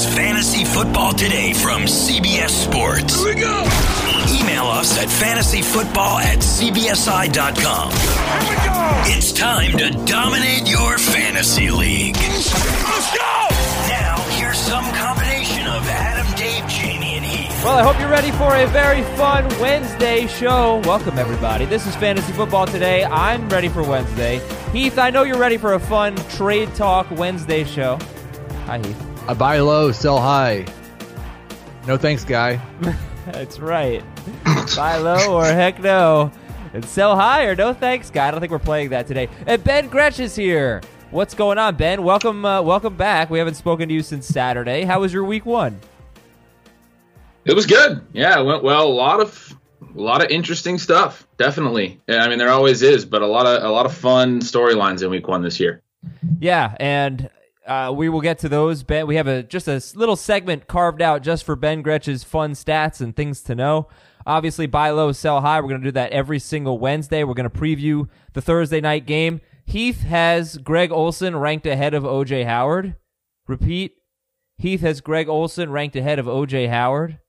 is Fantasy Football Today from CBS Sports. Here we go. Email us at fantasyfootball at cbsi.com. Here we go. It's time to dominate your fantasy league. Let's go. Now, here's some combination of Adam, Dave, Jamie, and Heath. Well, I hope you're ready for a very fun Wednesday show. Welcome, everybody. This is Fantasy Football Today. I'm ready for Wednesday. Heath, I know you're ready for a fun Trade Talk Wednesday show. Hi, Heath. I buy low, sell high. No thanks, guy. That's right. Buy low or heck no. And sell high or no thanks, guy. I don't think we're playing that today. And Ben Gretch is here. What's going on, Ben? Welcome, uh, welcome back. We haven't spoken to you since Saturday. How was your week one? It was good. Yeah, it went well. A lot of a lot of interesting stuff. Definitely. I mean, there always is, but a lot of a lot of fun storylines in week one this year. Yeah, and uh, we will get to those. Ben, we have a just a little segment carved out just for Ben Gretch's fun stats and things to know. Obviously, buy low, sell high. We're going to do that every single Wednesday. We're going to preview the Thursday night game. Heath has Greg Olsen ranked ahead of OJ Howard. Repeat. Heath has Greg Olsen ranked ahead of OJ Howard.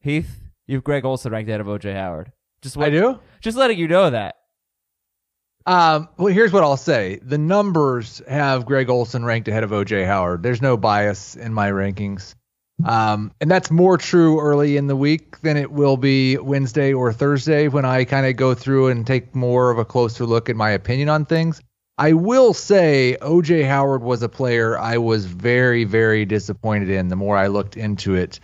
Heath, you've Greg Olsen ranked ahead of OJ Howard. Just I do. Just letting you know that. Um, well, here's what I'll say: the numbers have Greg Olsen ranked ahead of OJ Howard. There's no bias in my rankings, um, and that's more true early in the week than it will be Wednesday or Thursday when I kind of go through and take more of a closer look at my opinion on things. I will say OJ Howard was a player I was very, very disappointed in. The more I looked into it,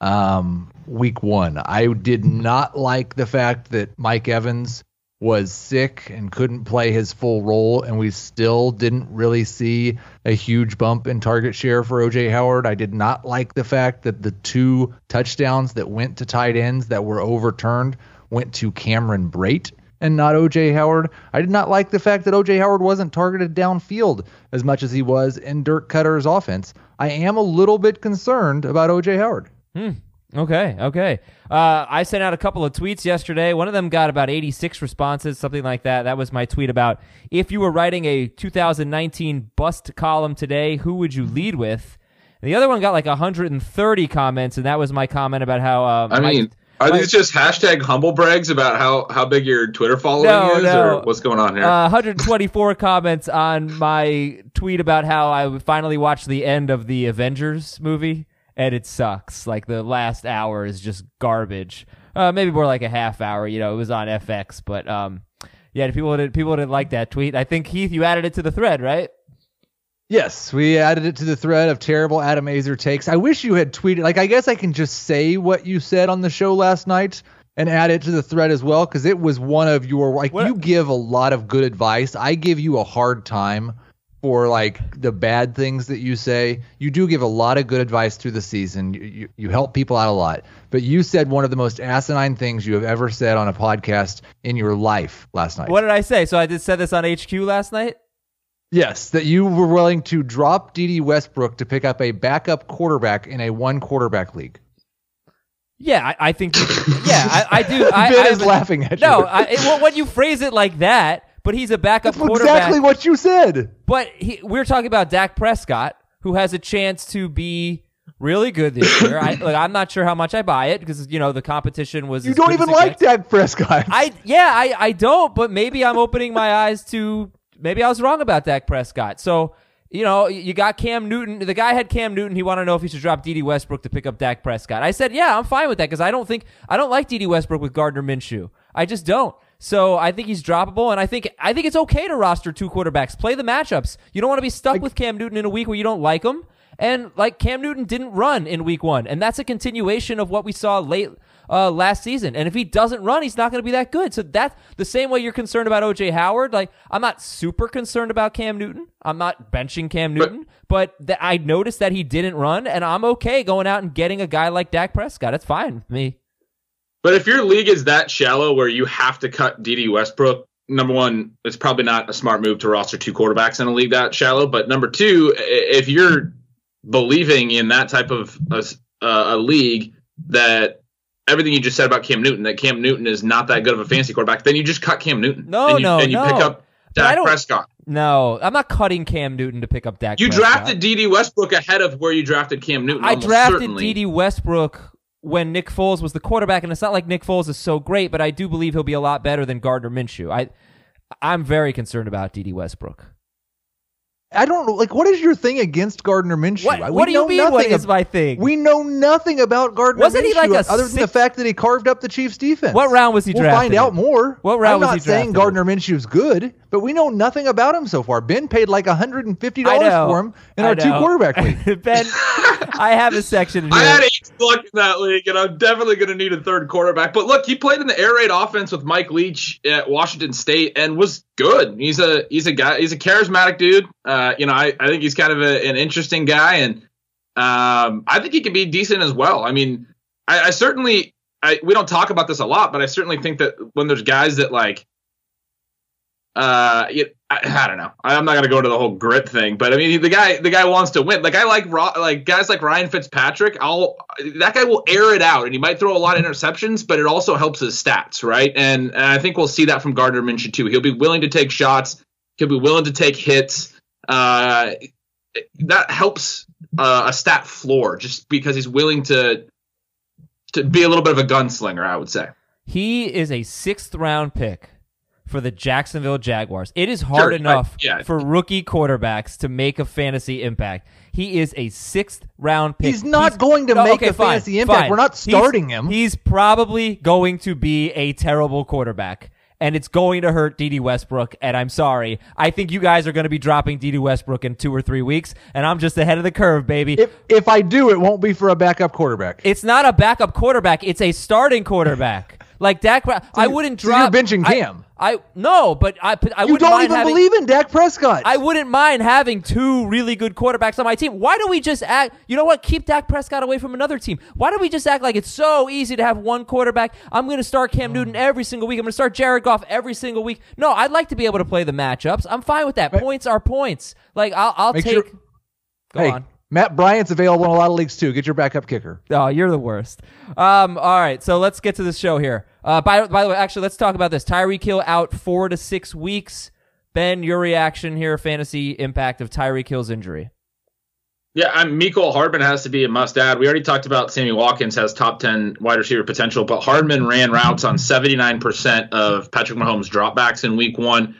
um, week one, I did not like the fact that Mike Evans was sick and couldn't play his full role, and we still didn't really see a huge bump in target share for OJ Howard. I did not like the fact that the two touchdowns that went to tight ends that were overturned went to Cameron Brate and not OJ Howard. I did not like the fact that OJ Howard wasn't targeted downfield as much as he was in Dirk Koetter's offense. I am a little bit concerned about OJ Howard. Hmm. Okay, okay. Uh, I sent out a couple of tweets yesterday. One of them got about 86 responses, something like that. That was my tweet about if you were writing a 2019 bust column today, who would you lead with? And the other one got like 130 comments, and that was my comment about how. Uh, I mean, are these just hashtag humble brags about how how big your Twitter following No, is, no. or what's going on here? uh, 124 comments on my tweet about how I finally watched the end of the Avengers movie, and it sucks. Like the last hour is just garbage. Uh, maybe more like a half hour. You know, it was on FX, but um, yeah, people didn't people didn't like that tweet. I think Heath, you added it to the thread, right? Yes, we added it to the thread of terrible Adam Aizer takes. I wish you had tweeted. Like, I guess I can just say what you said on the show last night and add it to the thread as well because it was one of your like. What- You give a lot of good advice. I give you a hard time for like the bad things that you say. You do give a lot of good advice through the season. You, you, you help people out a lot. But you said one of the most asinine things you have ever said on a podcast in your life last night. What did I say? So I did said this on HQ last night. Yes, that you were willing to drop Dede Westbrook to pick up a backup quarterback in a one quarterback league. Yeah, I, I think. Yeah, I, I do. I, Ben I, is laughing at No, you. No, well, when you phrase it like that, but he's a backup That's quarterback. exactly what you said. But he, we're talking about Dak Prescott, who has a chance to be really good this year. I, like, I'm not sure how much I buy it because you know the competition was. You don't even like. Dak Prescott. I yeah, I I don't. But maybe I'm opening my eyes to. Maybe I was wrong about Dak Prescott. So. You know, you got Cam Newton. The guy had Cam Newton. He wanted to know if he should drop Dede Westbrook to pick up Dak Prescott. I said, yeah, I'm fine with that because I don't think I don't like Dede Westbrook with Gardner Minshew. I just don't. So I think he's droppable, and I think I think it's okay to roster two quarterbacks. Play the matchups. You don't want to be stuck with Cam Newton in a week where you don't like him. And like Cam Newton didn't run in week one, and that's a continuation of what we saw late uh, last season. And if he doesn't run, he's not going to be that good. So that's the same way you're concerned about OJ Howard. Like I'm not super concerned about Cam Newton. I'm not benching Cam Newton, but th- I noticed that he didn't run, and I'm okay going out and getting a guy like Dak Prescott. It's fine with me. But if your league is that shallow where you have to cut Dede Westbrook, number one, it's probably not a smart move to roster two quarterbacks in a league that shallow. But number two, if you're believing in that type of a, a league that everything you just said about Cam Newton, that Cam Newton is not that good of a fantasy quarterback, then you just cut Cam Newton. No, and you, no, and you no. pick up Dak Prescott. No, I'm not cutting Cam Newton to pick up Dak. You Prescott. drafted Dede Westbrook ahead of where you drafted Cam Newton. I drafted. Dede Westbrook when Nick Foles was the quarterback, and it's not like Nick Foles is so great, but I do believe he'll be a lot better than Gardner Minshew. I, I'm very concerned about Dede Westbrook. I don't know. Like, what is your thing against Gardner Minshew? What, We what do you know mean? What nothing ab- my thing? We know nothing about Gardner Wasn't he like Minshew a other than the fact that he carved up the Chiefs' defense. What round was he we'll drafted find out more. What round I'm was not he saying drafted Gardner Minshew's good, but we know nothing about him so far. Ben paid like $150 for him in I our two quarterback league. ben, I have a section in here. I had eight luck in that league, and I'm definitely going to need a third quarterback. But look, he played in the air raid offense with Mike Leach at Washington State and was good. He's a he's a guy. He's a charismatic dude. Uh, you know, I, I think he's kind of a, an interesting guy, and um, I think he can be decent as well. I mean, I, I certainly I, we don't talk about this a lot, but I certainly think that when there's guys that like uh, it, I, I don't know. I'm not gonna go into the whole grit thing, but I mean, the guy, the guy wants to win. Like I like like guys like Ryan Fitzpatrick. I'll that guy will air it out, and he might throw a lot of interceptions, but it also helps his stats, right? And, and I think we'll see that from Gardner Minshew too. He'll be willing to take shots. He'll be willing to take hits. Uh, that helps uh, a stat floor just because he's willing to to be a little bit of a gunslinger. I would say. He is a sixth round pick for the Jacksonville Jaguars. It is hard Sure, I- enough yeah. for rookie quarterbacks to make a fantasy impact. He is a sixth round pick. He's not going to No, make okay, a fine, fantasy impact. fine. We're not He's- starting him. He's probably going to be a terrible quarterback. And it's going to hurt Dede Westbrook, and I'm sorry. I think you guys are going to be dropping Dede Westbrook in two or three weeks, and I'm just ahead of the curve, baby. If if I do, it won't be for a backup quarterback. It's not a backup quarterback. It's a starting quarterback. Like Dak, Pre- I wouldn't so you're benching Cam. I, no, but I I you wouldn't don't even having. believe in Dak Prescott. I wouldn't mind having two really good quarterbacks on my team. Why do we just act? You know what? Keep Dak Prescott away from another team. Why do we just act like it's so easy to have one quarterback? I'm going to start Cam Newton mm. every single week. I'm going to start Jared Goff every single week. No, I'd like to be able to play the matchups. I'm fine with that. Points are points. Like I'll, I'll take. sure- Go hey, on. Matt Bryant's available in a lot of leagues too. Get your backup kicker. Oh, you're the worst. Um, all right, so let's get to the show here. Uh, by, by the way, actually, let's talk about this. Tyreek Hill out four to six weeks. Ben, your reaction here, fantasy impact of Tyreek Hill's injury. Yeah, I'm Mecole Hardman has to be a must add. We already talked about Sammy Watkins has top 10 wide receiver potential, but Hardman ran routes on 79% of Patrick Mahomes dropbacks in week one.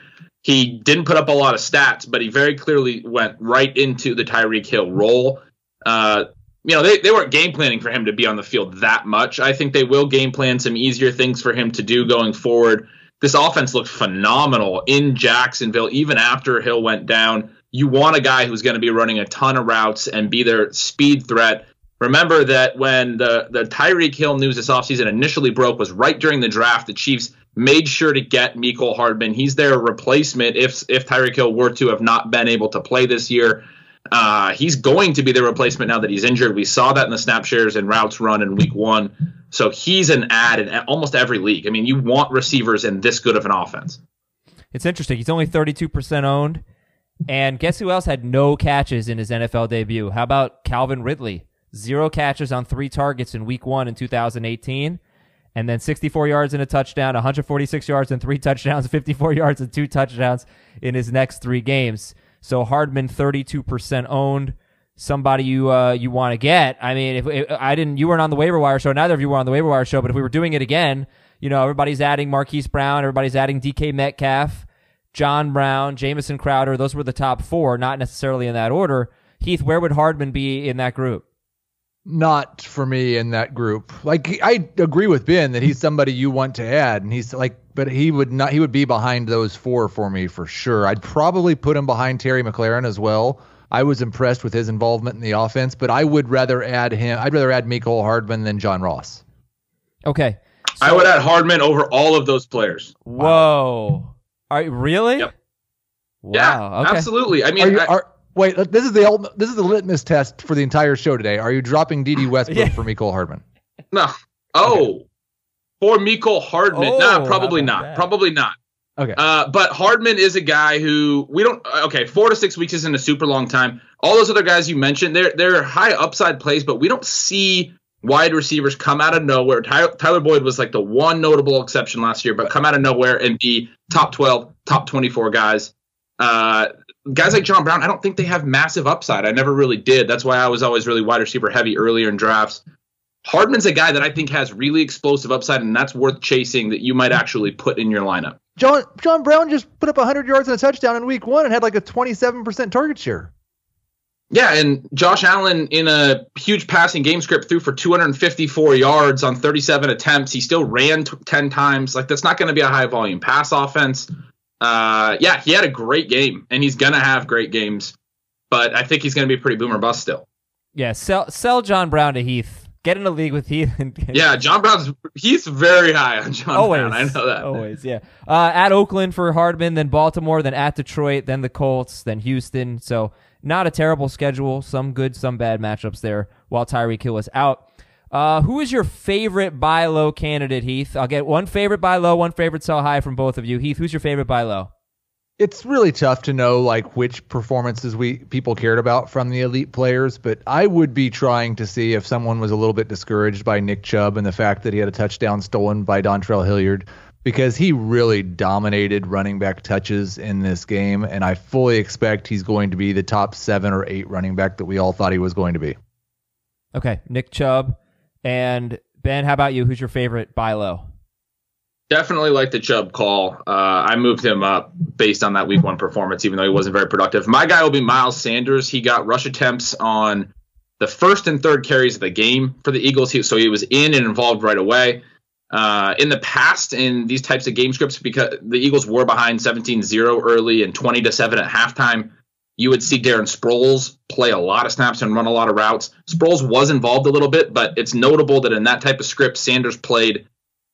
He didn't put up a lot of stats, but he very clearly went right into the Tyreek Hill role. Uh, you know, they, they weren't game planning for him to be on the field that much. I think they will game plan some easier things for him to do going forward. This offense looked phenomenal in Jacksonville, even after Hill went down you want a guy who's going to be running a ton of routes and be their speed threat. Remember that when the, the Tyreek Hill news this offseason initially broke was right during the draft. The Chiefs made sure to get Mecole Hardman. He's their replacement if if Tyreek Hill were to have not been able to play this year. Uh, he's going to be the replacement now that he's injured. We saw that in the snap shares and routes run in week one. So he's an ad in almost every league. I mean, you want receivers in this good of an offense. It's interesting. He's only 32% owned. And guess who else had no catches in his NFL debut? How about Calvin Ridley? Zero catches on three targets in week one in 2018. And then 64 yards and a touchdown, 146 yards and three touchdowns, 54 yards and two touchdowns in his next three games. So Hardman, 32% owned. Somebody you uh, you want to get. I mean, if, if I didn't, you weren't on the waiver wire show. Neither of you were on the waiver wire show. But if we were doing it again, you know, everybody's adding Marquise Brown, everybody's adding DK Metcalf. John Brown, Jamison Crowder, those were the top four, not necessarily in that order. Heath, where would Hardman be in that group? Not for me in that group. Like I agree with Ben that he's somebody you want to add, and he's like, but he would not. He would be behind those four for me for sure. I'd probably put him behind Terry McLaurin as well. I was impressed with his involvement in the offense, but I would rather add him. I'd rather add Mecole Hardman than John Ross. Okay. I would add Hardman over all of those players. Whoa. Are you really? Yep. Wow. yeah, okay. absolutely. I Are mean, you, I- are, wait, this is the ult- this is the litmus test for the entire show today. Are you dropping Dede Westbrook Yeah. for Mecole Hardman? No. Oh, for Mecole Hardman? Oh, nah, probably not. that? Probably not. Okay. Uh, but Hardman is a guy who we don't. uh, Okay, four to six weeks isn't a super long time. All those other guys you mentioned, they're they're high upside plays, but we don't see wide receivers come out of nowhere. Tyler, Tyler Boyd was like the one notable exception last year, but come out of nowhere and be top twelve, top twenty four guys. Uh, guys like John Brown, I don't think they have massive upside. I never really did. That's why I was always really wide receiver heavy earlier in drafts. Hardman's a guy that I think has really explosive upside, and that's worth chasing that you might actually put in your lineup. John John Brown just put up 100 yards and a touchdown in week one and had like a 27% target share. Yeah, and Josh Allen in a huge passing game script threw for 254 yards on 37 attempts. He still ran t- 10 times. Like that's not going to be a high volume pass offense. Uh, yeah, he had a great game, and he's going to have great games, but I think he's going to be pretty boomer bust still. Yeah, sell sell John Brown to Heath. Get in a league with Heath. And, yeah, John Brown's he's very high on John always, Brown. I know that. Always, yeah. Uh, at Oakland for Hardman, then Baltimore, then at Detroit, then the Colts, then Houston. So not a terrible schedule. Some good, some bad matchups there while Tyreek Hill is out. Uh, who is your favorite buy low candidate, Heath? I'll get one favorite buy low, one favorite sell high from both of you. Heath, who's your favorite buy low? It's really tough to know like which performances we people cared about from the elite players, but I would be trying to see if someone was a little bit discouraged by Nick Chubb and the fact that he had a touchdown stolen by Dontrell Hilliard because he really dominated running back touches in this game, and I fully expect he's going to be the top seven or eight running back that we all thought he was going to be. Okay, Nick Chubb and Ben. How about you? Who's your favorite buy low? Definitely like the Chubb call. Uh, I moved him up based on that week one performance, even though he wasn't very productive. My guy will be Miles Sanders. He got rush attempts on the first and third carries of the game for the Eagles, he, so he was in and involved right away. Uh, in the past, in these types of game scripts, because the Eagles were behind 17-0 early and 20 to 7 at halftime, you would see Darren Sproles play a lot of snaps and run a lot of routes. Sproles was involved a little bit, but it's notable that in that type of script, Sanders played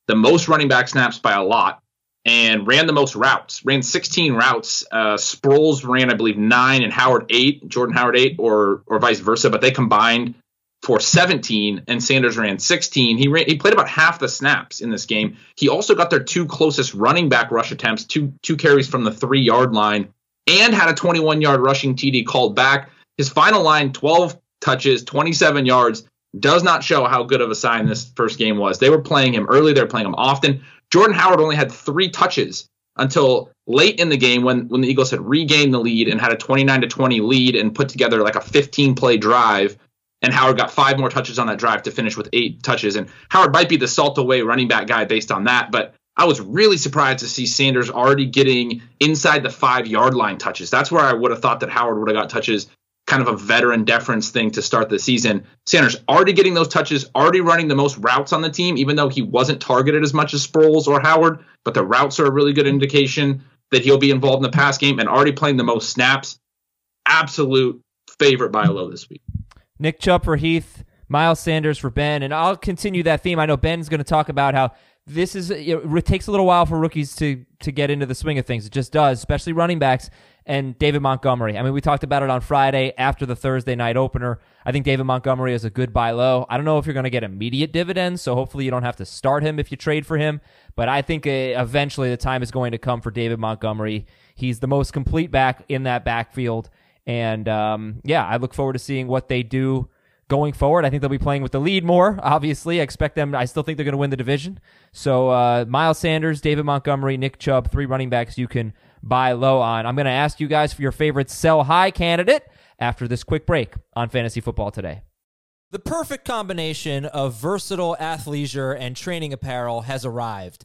the most running back snaps by a lot and ran the most routes. Ran 16 routes. Uh, Sproles ran, I believe, nine and Howard eight, Jordan Howard eight, or or vice versa. But they combined for 17, and Sanders ran 16. He ran, he played about half the snaps in this game. He also got their two closest running back rush attempts, two two carries from the three yard line, and had a 21 yard rushing TD called back. His final line, 12 touches, 27 yards does not show how good of a sign this first game was. They were playing him early, they were playing him often. Jordan Howard only had three touches until late in the game when, when the Eagles had regained the lead and had a 29 to 20 lead and put together like a 15 play drive. And Howard got five more touches on that drive to finish with eight touches. And Howard might be the salt away running back guy based on that, but I was really surprised to see Sanders already getting inside the five yard line touches. That's where I would have thought that Howard would have got touches kind of a veteran deference thing to start the season. Sanders already getting those touches, already running the most routes on the team, even though he wasn't targeted as much as Sproles or Howard. But the routes are a really good indication that he'll be involved in the pass game and already playing the most snaps. Absolute favorite buy low this week. Nick Chubb for Heath, Miles Sanders for Ben, and I'll continue that theme. I know Ben's going to talk about how this is it takes a little while for rookies to to get into the swing of things. It just does, especially running backs and David Montgomery. I mean, we talked about it on Friday after the Thursday night opener. I think David Montgomery is a good buy low. I don't know if you're going to get immediate dividends, so hopefully you don't have to start him if you trade for him. But I think uh, eventually the time is going to come for David Montgomery. He's the most complete back in that backfield. And um, yeah, I look forward to seeing what they do going forward. I think they'll be playing with the lead more. Obviously, I expect them. I still think they're going to win the division. So uh, Miles Sanders, David Montgomery, Nick Chubb, three running backs you can buy low on. I'm going to ask you guys for your favorite sell high candidate after this quick break on Fantasy Football Today. The perfect combination of versatile athleisure and training apparel has arrived.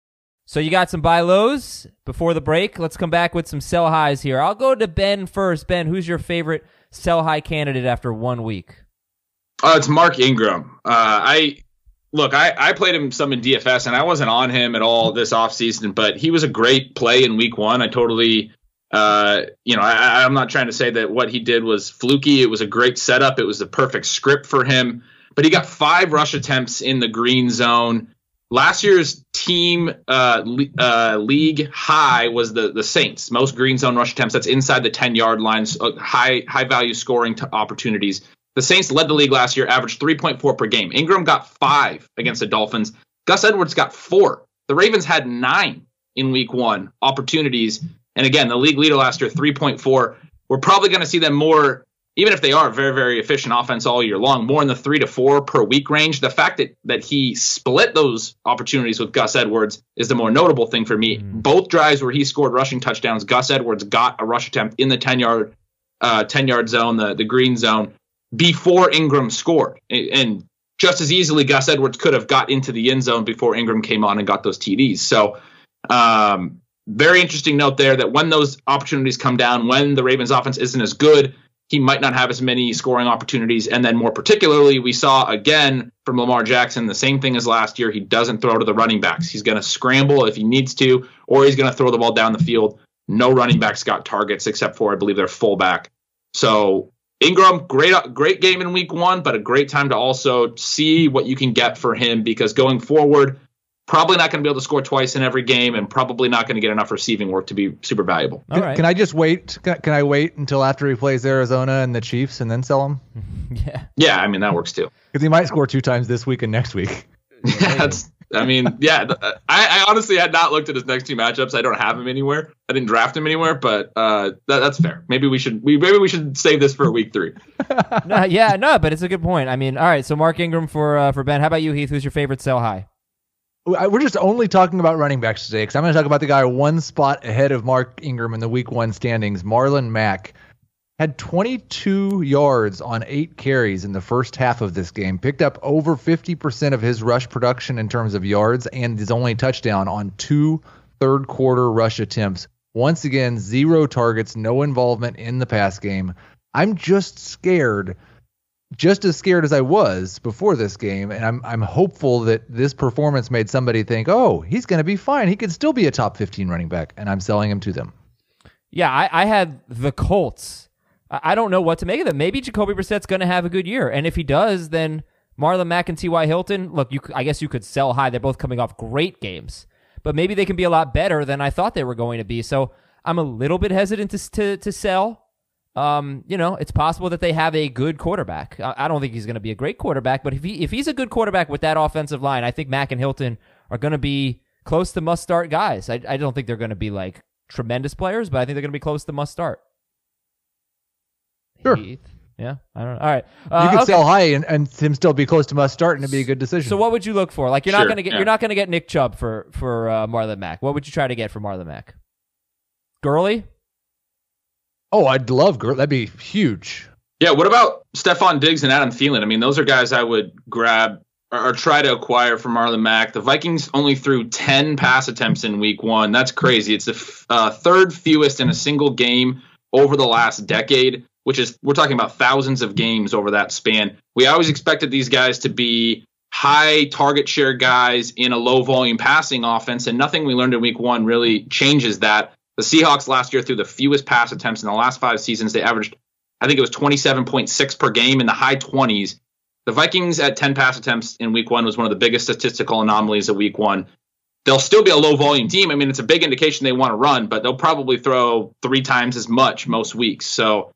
So you got some buy lows before the break. Let's come back with some sell highs here. I'll go to Ben first. Ben, who's your favorite sell high candidate after one week? Uh, it's Mark Ingram. Uh, I look, I, I played him some in DFS and I wasn't on him at all this offseason, but he was a great play in week one. I totally, uh, you know, I, I'm not trying to say that what he did was fluky. It was a great setup. It was the perfect script for him, but he got five rush attempts in the green zone. Last year's team uh, uh, league high was the the Saints. Most green zone rush attempts. That's inside the ten yard lines. Uh, high high value scoring opportunities. The Saints led the league last year, averaged 3.4 per game. Ingram got five against the Dolphins. Gus Edwards got four. The Ravens had nine in week one opportunities. And again, the league leader last year, 3.4. We're probably going to see them more even if they are very, very efficient offense all year long, more in the three to four per week range. The fact that that he split those opportunities with Gus Edwards is the more notable thing for me. Mm. Both drives where he scored rushing touchdowns, Gus Edwards got a rush attempt in the ten yard uh, ten yard zone, the the green zone, before Ingram scored, and just as easily Gus Edwards could have got into the end zone before Ingram came on and got those TDs. So. Um, very interesting note there that when those opportunities come down, when the Ravens offense isn't as good, he might not have as many scoring opportunities. And then more particularly, we saw again from Lamar Jackson the same thing as last year. He doesn't throw to the running backs. He's going to scramble if he needs to, or he's going to throw the ball down the field. No running backs got targets except for I believe their fullback. So Ingram, great great game in week one, but a great time to also see what you can get for him because going forward, probably not going to be able to score twice in every game and probably not going to get enough receiving work to be super valuable. Can, right. can I just wait? Can, can, I wait until after he plays Arizona and the Chiefs and then sell him? yeah. Yeah, I mean that works too. Because he might score two times this week and next week. yeah, that's. I mean, yeah. I, I, honestly had not looked at his next two matchups. I don't have him anywhere. I didn't draft him anywhere, but uh, that, that's fair. Maybe we should. We maybe we should save this for week three. no, yeah, no, but it's a good point. I mean, all right. So Mark Ingram for uh, for Ben. How about you, Heath? Who's your favorite sell high? We're just only talking about running backs today because I'm going to talk about the guy one spot ahead of Mark Ingram in the week one standings. Marlon Mack had 22 yards on eight carries in the first half of this game, picked up over 50% of his rush production in terms of yards, and his only touchdown on two third quarter rush attempts. Once again, zero targets, no involvement in the pass game. I'm just scared just as scared as I was before this game, and I'm I'm hopeful that this performance made somebody think, oh, he's going to be fine. He could still be a top 15 running back, and I'm selling him to them. Yeah, I, I had the Colts. I, don't know what to make of them. Maybe Jacoby Brissett's going to have a good year, and if he does, then Marlon Mack and T.Y. Hilton. Look, you I guess you could sell high. They're both coming off great games, but maybe they can be a lot better than I thought they were going to be. So I'm a little bit hesitant to to, to sell um, you know, it's possible that they have a good quarterback. I, I don't think he's going to be a great quarterback, but if he if he's a good quarterback with that offensive line, I think Mack and Hilton are going to be close to must start guys. I, I don't think they're going to be like tremendous players, but I think they're going to be close to must start. Sure. Heath. Yeah, I don't know. All right, uh, you could okay. sell high and, and him still be close to must start, and it'd be a good decision. So, what would you look for? Like, you're sure, not gonna get yeah. you're not gonna get Nick Chubb for for uh, Marlon Mack. What would you try to get for Marlon Mack? Gurley? Oh, I'd love Gert. That'd be huge. Yeah. What about Stefon Diggs and Adam Thielen? I mean, those are guys I would grab or, or try to acquire from Marlon Mack. The Vikings only threw 10 pass attempts in week one. That's crazy. It's the f- uh, third fewest in a single game over the last decade, which is, we're talking about thousands of games over that span. We always expected these guys to be high target share guys in a low volume passing offense, and nothing we learned in week one really changes that. The Seahawks last year threw the fewest pass attempts in the last five seasons. They averaged, I think it was 27.6 per game in the high 20s. The Vikings at 10 pass attempts in week one was one of the biggest statistical anomalies of week one. They'll still be a low volume team. I mean, it's a big indication they want to run, but they'll probably throw three times as much most weeks. So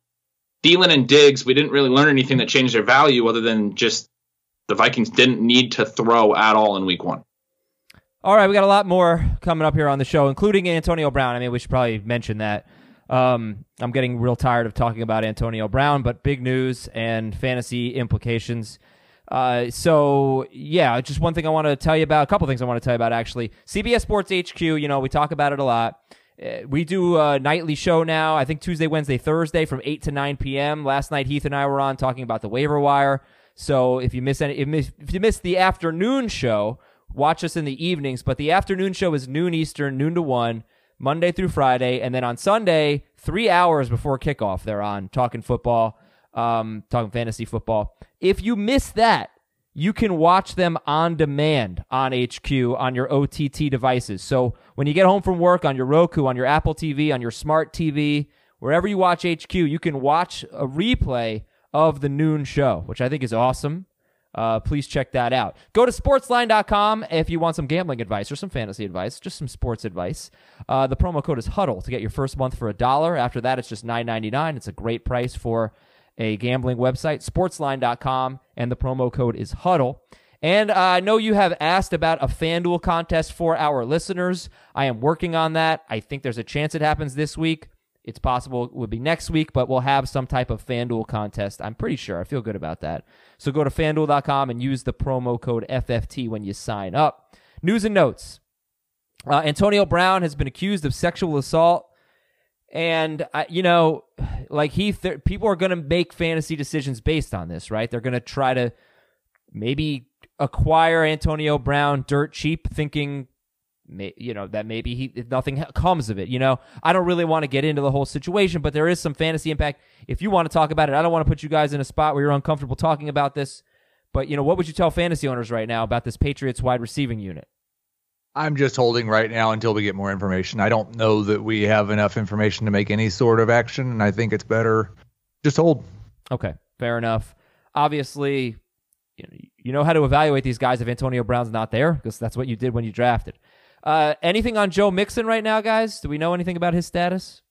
Thielen and Diggs, we didn't really learn anything that changed their value other than just the Vikings didn't need to throw at all in week one. All right, we got a lot more coming up here on the show, including Antonio Brown. I mean, we should probably mention that. Um, I'm getting real tired of talking about Antonio Brown, but big news and fantasy implications. Uh, so yeah, just one thing I want to tell you about. A couple things I want to tell you about actually. CBS Sports HQ. You know, we talk about it a lot. Uh, we do a nightly show now. I think Tuesday, Wednesday, Thursday from eight to nine p.m. Last night, Heath and I were on talking about the waiver wire. So if you miss any, if you miss the afternoon show, watch us in the evenings, but the afternoon show is noon Eastern, noon to 1, Monday through Friday. And then on Sunday, three hours before kickoff, they're on talking football, um, talking fantasy football. If you miss that, you can watch them on demand on HQ on your OTT devices. So when you get home from work on your Roku, on your Apple TV, on your smart TV, wherever you watch HQ, you can watch a replay of the noon show, which I think is awesome. Uh, please check that out. Go to sportsline.com if you want some gambling advice or some fantasy advice, just some sports advice. Uh, the promo code is HUDDLE to get your first month for a dollar. After that, it's just $9.99. It's a great price for a gambling website, sportsline.com, and the promo code is HUDDLE. And uh, I know you have asked about a FanDuel contest for our listeners. I am working on that. I think there's a chance it happens this week. It's possible it would be next week, but we'll have some type of FanDuel contest. I'm pretty sure. I feel good about that. So go to fanduel.com and use the promo code FFT when you sign up. News and notes. Uh, Antonio Brown has been accused of sexual assault. And, you know, like he, th- people are going to make fantasy decisions based on this, right? They're going to try to maybe acquire Antonio Brown dirt cheap, thinking you know that maybe he nothing comes of it you know? I don't really want to get into the whole situation but there is some fantasy impact. If you want to talk about it i don't want to put you guys in a spot where you're uncomfortable talking about this but you know what would you tell fantasy owners right now about this patriots wide receiving unit? I'm just holding right now until we get more information. I don't know that we have enough information to make any sort of action and i think it's better just hold. Okay fair enough. Obviously you know, you know how to evaluate these guys if Antonio Brown's not there because that's what you did when you drafted. Uh, anything on Joe Mixon right now, guys? Do we know anything about his status?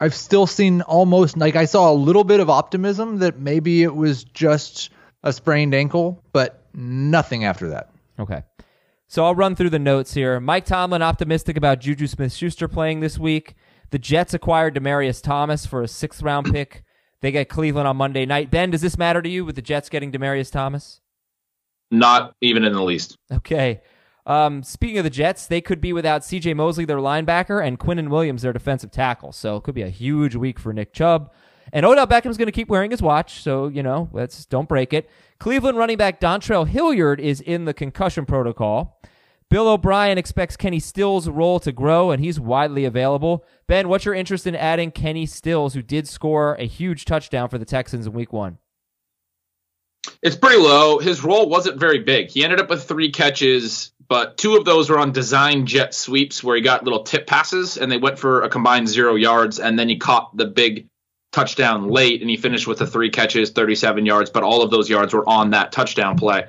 I've still seen almost like I saw a little bit of optimism that maybe it was just a sprained ankle, but nothing after that. Okay. So I'll run through the notes here. Mike Tomlin optimistic about Juju Smith Schuster playing this week. The Jets acquired Demaryius Thomas for a sixth round pick. They get Cleveland on Monday night. Ben, does this matter to you with the Jets getting Demaryius Thomas? Not even in the least. Okay. Um, speaking of the Jets, they could be without C.J. Mosley, their linebacker, and Quinnen Williams, their defensive tackle. So it could be a huge week for Nick Chubb. And Odell Beckham's going to keep wearing his watch, so you know, let's don't break it. Cleveland running back Dontrell Hilliard is in the concussion protocol. Bill O'Brien expects Kenny Stills' role to grow, and he's widely available. Ben, what's your interest in adding Kenny Stills, who did score a huge touchdown for the Texans in Week One? It's pretty low. His role wasn't very big. He ended up with three catches, but two of those were on design jet sweeps where he got little tip passes and they went for a combined zero yards. And then he caught the big touchdown late and he finished with the three catches, 37 yards, but all of those yards were on that touchdown play.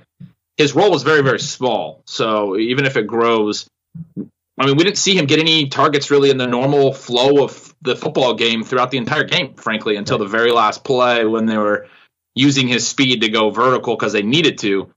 His role was very, very small. So even if it grows, I mean, we didn't see him get any targets really in the normal flow of the football game throughout the entire game, frankly, until the very last play when they were using his speed to go vertical because they needed to.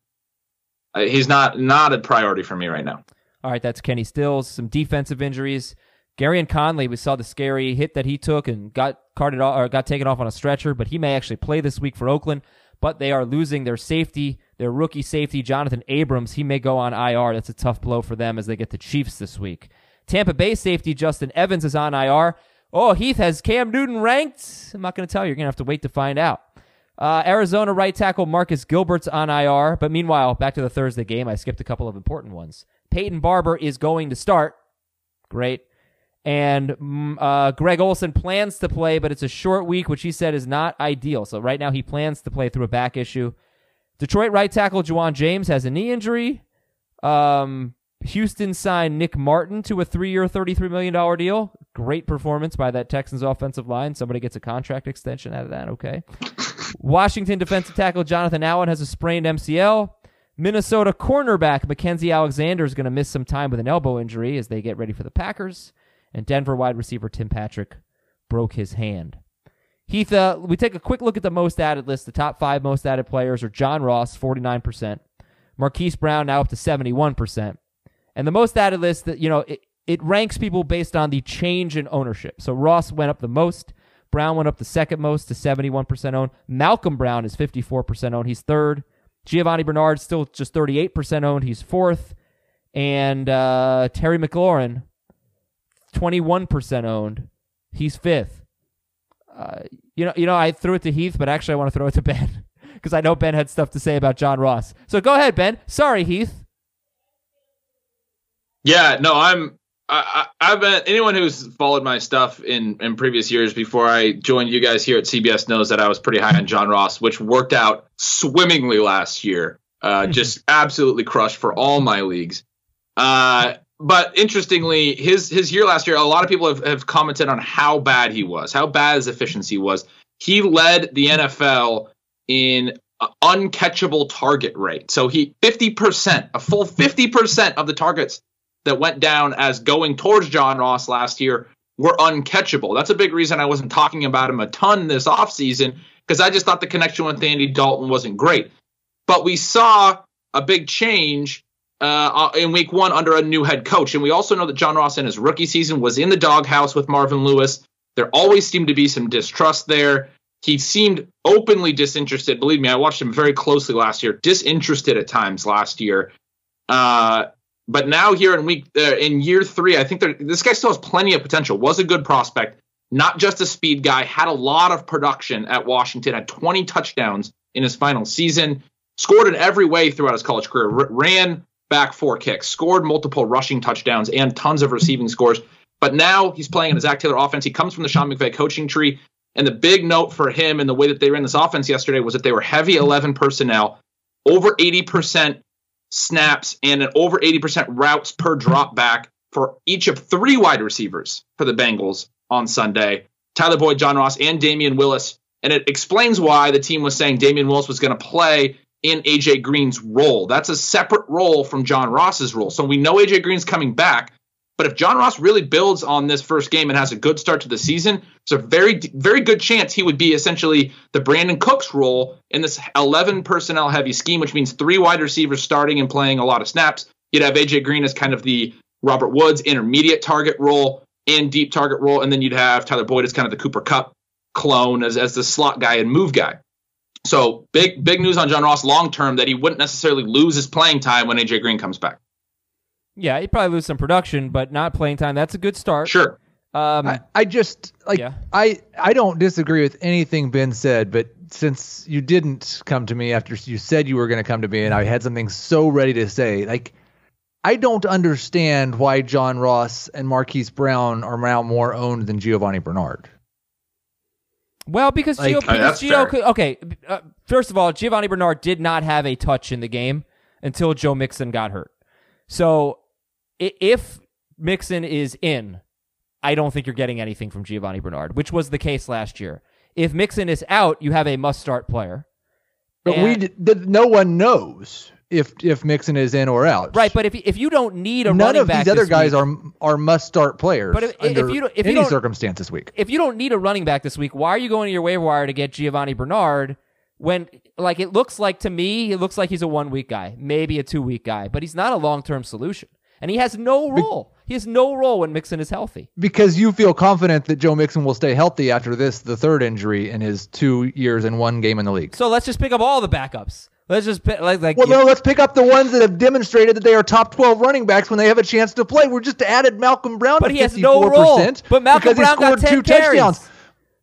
Uh, he's not not a priority for me right now. All right, that's Kenny Stills. Some defensive injuries. Gareon Conley, we saw the scary hit that he took and got carted off, or got taken off on a stretcher, but he may actually play this week for Oakland. But they are losing their safety, their rookie safety, Jonathan Abrams. He may go on IR. That's a tough blow for them as they get the Chiefs this week. Tampa Bay safety Justin Evans is on IR. Oh, Heath has Cam Newton ranked. I'm not going to tell you. You're going to have to wait to find out. Uh, Arizona right tackle Marcus Gilbert's on IR, but meanwhile, back to the Thursday game. I skipped a couple of important ones. Peyton Barber is going to start. Great. And mm, uh, Greg Olsen plans to play, but it's a short week, which he said is not ideal. So right now he plans to play through a back issue. Detroit right tackle Ja'Wuan James has a knee injury. Um, Houston signed Nick Martin to a three-year, $33 million deal. Great performance by that Texans offensive line. Somebody gets a contract extension out of that. Okay. Washington defensive tackle Jonathan Allen has a sprained MCL. Minnesota cornerback Mackensie Alexander is going to miss some time with an elbow injury as they get ready for the Packers. And Denver wide receiver Tim Patrick broke his hand. Heath, uh, we take a quick look at the most added list. The top five most added players are John Ross, 49%. Marquise Brown now up to 71%. And the most added list that, you know, it, it ranks people based on the change in ownership. So Ross went up the most. Brown went up the second most to 71% owned. Malcolm Brown is 54% owned. He's third. Giovani Bernard still just 38% owned. He's fourth. And uh, Terry McLaurin, 21% owned. He's fifth. Uh, you know, you know, I threw it to Heath, but actually, I want to throw it to Ben because I know Ben had stuff to say about John Ross. So go ahead, Ben. Sorry, Heath. Yeah, no, I'm I, have been anyone who's followed my stuff in in previous years before I joined you guys here at CBS knows that I was pretty high on John Ross, which worked out swimmingly last year. Uh, just absolutely crushed for all my leagues. Uh, but interestingly, his his year last year, a lot of people have, have commented on how bad he was, how bad his efficiency was. He led the NFL in uncatchable target rate. So he 50%, a full 50% of the targets that went down as going towards John Ross last year were uncatchable. That's a big reason I wasn't talking about him a ton this offseason because I just thought the connection with Andy Dalton wasn't great. But we saw a big change uh, in week one under a new head coach. And we also know that John Ross in his rookie season was in the doghouse with Marvin Lewis. There always seemed to be some distrust there. He seemed openly disinterested. Believe me, I watched him very closely last year, disinterested at times last year. Uh, but now here in week uh, in year three, I think this guy still has plenty of potential. Was a good prospect, not just a speed guy. Had a lot of production at Washington. Had 20 touchdowns in his final season. Scored in every way throughout his college career. R- ran back four kicks. Scored multiple rushing touchdowns and tons of receiving scores. But now he's playing in a Zac Taylor offense. He comes from the Sean McVay coaching tree. And the big note for him and the way that they ran this offense yesterday was that they were heavy 11 personnel, over 80% snaps, and an over 80% routes per drop back for each of three wide receivers for the Bengals on Sunday Tyler Boyd, John Ross, and Damion Willis. And it explains why the team was saying Damion Willis was going to play in AJ Green's role. That's a separate role from John Ross's role. So we know AJ Green's coming back, but if John Ross really builds on this first game and has a good start to the season, there's a very, very good chance he would be essentially the Brandin Cooks role in this 11 personnel heavy scheme, which means three wide receivers starting and playing a lot of snaps. You'd have AJ Green as kind of the Robert Woods intermediate target role and deep target role, and then you'd have Tyler Boyd as kind of the Cooper Kupp clone as, as the slot guy and move guy. So big, big news on John Ross long term that he wouldn't necessarily lose his playing time when AJ Green comes back. Yeah, he'd probably lose some production, but not playing time. That's a good start. Sure. Um, I, I just like Yeah. I I don't disagree with anything Ben said, but since you didn't come to me after you said you were going to come to me, and I had something so ready to say, like I don't understand why John Ross and Marquise Brown are now more owned than Giovani Bernard. well, because Like- Gio, because Gio could, okay. Uh, first of all, Giovani Bernard did not have a touch in the game until Joe Mixon got hurt. So i- if Mixon is in, I don't think you're getting anything from Giovani Bernard, which was the case last year. If Mixon is out, you have a must-start player. But And- we d- no one knows if if Mixon is in or out. Right, but if if you don't need a none running of back these other guys week- are are must start players. But if- if you don't- if you any don't- circumstance this week. if you don't need a running back this week, why are you going to your waiver wire to get Giovani Bernard when like it looks like to me, it looks like he's a one week guy, maybe a two week guy, but he's not a long term solution. And he has no role. He has no role when Mixon is healthy. Because you feel confident that Joe Mixon will stay healthy after this, the third injury in his two years and one game in the league. So let's just pick up all the backups. Let's just pick, like like Well, no, let's pick up the ones that have demonstrated that they are top 12 running backs when they have a chance to play. We're just added Malcolm Brown But he has 54%. no role. But Malcolm Brown got scored 10 two carries. touchdowns.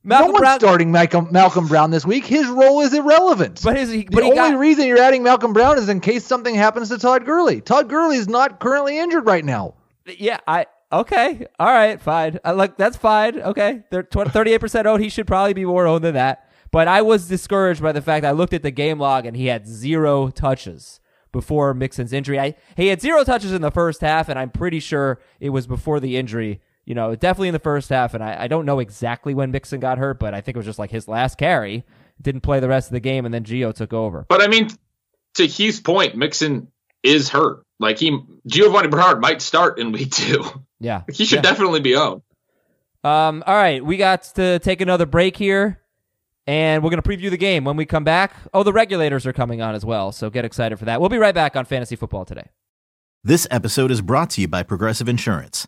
Malcolm no one's Brown, starting Malcolm, Malcolm Brown this week. His role is irrelevant. but his the but he only got, reason you're adding Malcolm Brown is in case something happens to Todd Gurley. Todd Gurley is not currently injured right now. Yeah, I okay, all right, fine. I like that's fine. Okay, they're thirty-eight percent owned. He should probably be more owned than that. But I was discouraged by the fact I looked at the game log and he had zero touches before Mixon's injury. I, he had zero touches in the first half, and I'm pretty sure it was before the injury. You know, definitely in the first half. And I, I don't know exactly when Mixon got hurt, but I think it was just like his last carry. Didn't play the rest of the game, and then Gio took over. But I mean, to Hugh's point, Mixon is hurt. Like he, Giovani Bernard might start in week two. Yeah, He should Yeah. definitely be owned. Um, all right, we got to take another break here, and we're going to preview the game when we come back. Oh, the regulators are coming on as well, so get excited for that. We'll be right back on Fantasy Football today. This episode is brought to you by Progressive Insurance.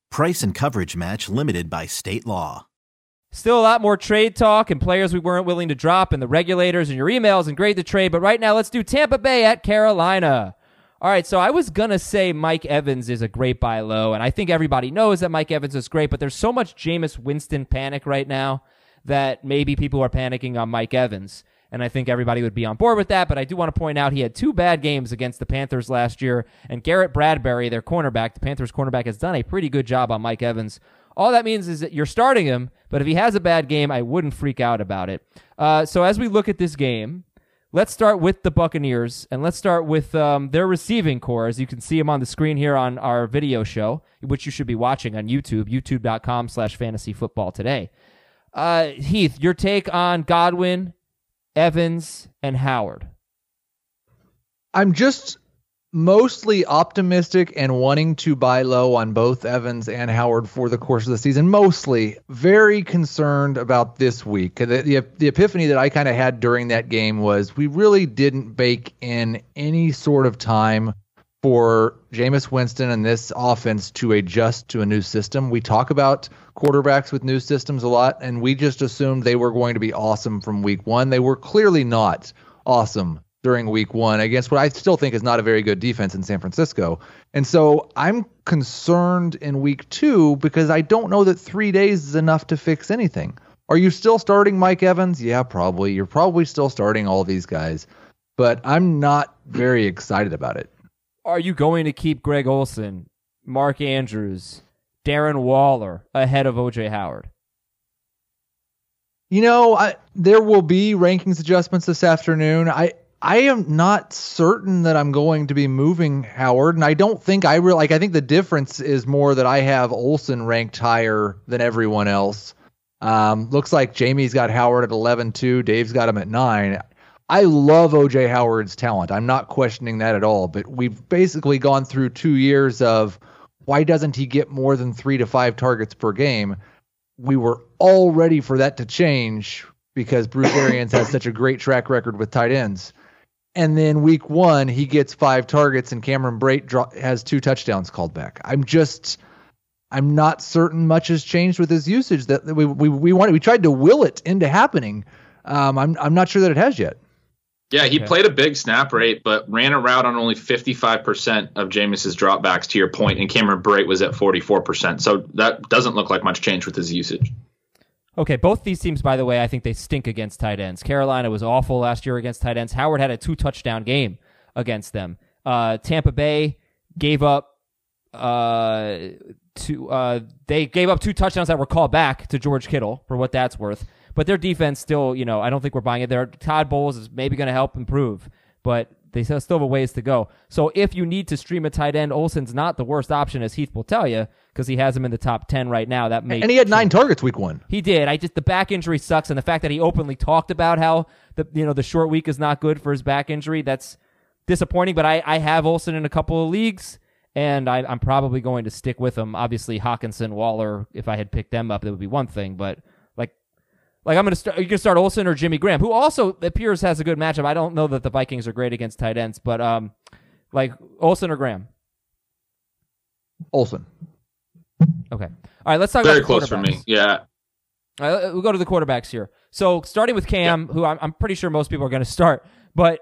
Price and coverage match limited by state law. Still a lot more trade talk and players we weren't willing to drop, and the regulators and your emails and Grade the Trade. But right now, let's do Tampa Bay at Carolina. All right, so I was gonna say Mike Evans is a great buy low, and I think everybody knows that Mike Evans is great, but there's so much Jameis Winston panic right now that maybe people are panicking on Mike Evans. And I think everybody would be on board with that. But I do want to point out he had two bad games against the Panthers last year. And Garrett Bradbury, their cornerback, the Panthers cornerback, has done a pretty good job on Mike Evans. All that means is that you're starting him, But if he has a bad game, I wouldn't freak out about it. Uh, so as we look at this game, let's start with the Buccaneers and let's start with um, their receiving core. As you can see them on the screen here on our video show, which you should be watching on YouTube, youtube.com slash fantasy football today. Uh, Heath, your take on Godwin, Evans, and Howard. I'm just mostly optimistic and wanting to buy low on both Evans and Howard for the course of the season. Mostly very concerned about this week. The, the, the epiphany that I kind of had during that game was we really didn't bake in any sort of time for Jameis Winston and this offense to adjust to a new system. We talk about quarterbacks with new systems a lot, and we just assumed they were going to be awesome from week one. They were clearly not awesome during week one against what I still think is not a very good defense in San Francisco. And so I'm concerned in week two because I don't know that three days is enough to fix anything. Are you still starting Mike Evans? Yeah, probably. You're probably still starting all these guys, but I'm not very excited about it. Are you going to keep Greg Olsen, Mark Andrews, Darren Waller ahead of OJ Howard? You know, I, there will be rankings adjustments this afternoon. I I am not certain that I'm going to be moving Howard, and I don't think I really like. I think the difference is more that I have Olson ranked higher than everyone else. Um, looks like Jamie's got Howard at 11-2, Dave's got him at nine. I love OJ Howard's talent. I'm not questioning that at all. But we've basically gone through two years of why doesn't he get more than three to five targets per game? We were all ready for that to change because Bruce Arians has such a great track record with tight ends. And then week one, he gets five targets, and Cameron Brate, has two touchdowns called back. I'm just, I'm not certain much has changed with his usage. That we we we wanted, we tried to will it into happening. Um, I'm I'm not sure that it has yet. Yeah, he okay. played a big snap rate, but ran a route on only 55% of Jameis's dropbacks, to your point, and Cameron Brate was at 44%. So that doesn't look like much change with his usage. Okay, both these teams, by the way, I think they stink against tight ends. Carolina was awful last year against tight ends. Howard had a two touchdown game against them. Uh, Tampa Bay gave up uh, two. Uh, they gave up two touchdowns that were called back to George Kittle for what that's worth. But their defense still, you know, I don't think we're buying it. There, Todd Bowles is maybe going to help improve, but they still have a ways to go. So if you need to stream a tight end, Olsen's not the worst option, as Heath will tell you, because he has him in the top ten right now. That may and he had nine targets week one. He did. I just the back injury sucks, and the fact that he openly talked about how the you know the short week is not good for his back injury. That's disappointing. But I I have Olsen in a couple of leagues. And I, I'm probably going to stick with him. Obviously, Hockenson, Waller. If I had picked them up, that would be one thing. But like I'm gonna start. You can start Olsen or Jimmy Graham, who also appears has a good matchup. I don't know that the Vikings are great against tight ends, but um, like Olsen or Graham. Olsen. Okay. All right. Let's talk Very about close for me. Yeah. All right, we'll go to the quarterbacks here. So starting with Cam, yeah. who I'm, I'm pretty sure most people are going to start, but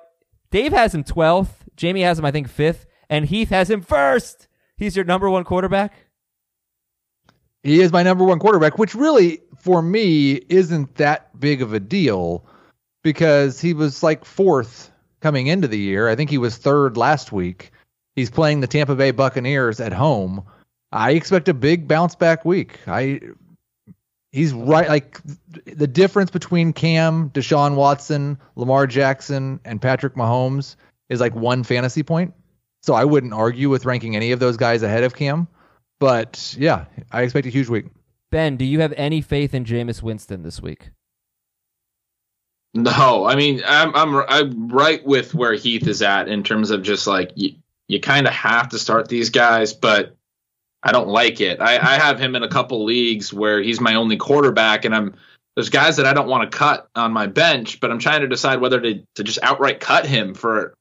Dave has him 12th. Jamie has him, I think, fifth, and Heath has him first. He's your number one quarterback. He is my number one quarterback, which really for me isn't that big of a deal because he was like fourth coming into the year. I think he was third last week. He's playing the Tampa Bay Buccaneers at home. I expect a big bounce back week. I he's right like the difference between Cam, Deshaun Watson, Lamar Jackson, and Patrick Mahomes is like one fantasy point. So I wouldn't argue with ranking any of those guys ahead of Cam. But yeah, I expect a huge week. Ben, do you have any faith in Jameis Winston this week? No, I mean I'm I'm I'm right with where Heath is at in terms of just like you, you kind of have to start these guys, but I don't like it. I, I have him in a couple leagues where he's my only quarterback, and I'm there's guys that I don't want to cut on my bench, but I'm trying to decide whether to to just outright cut him for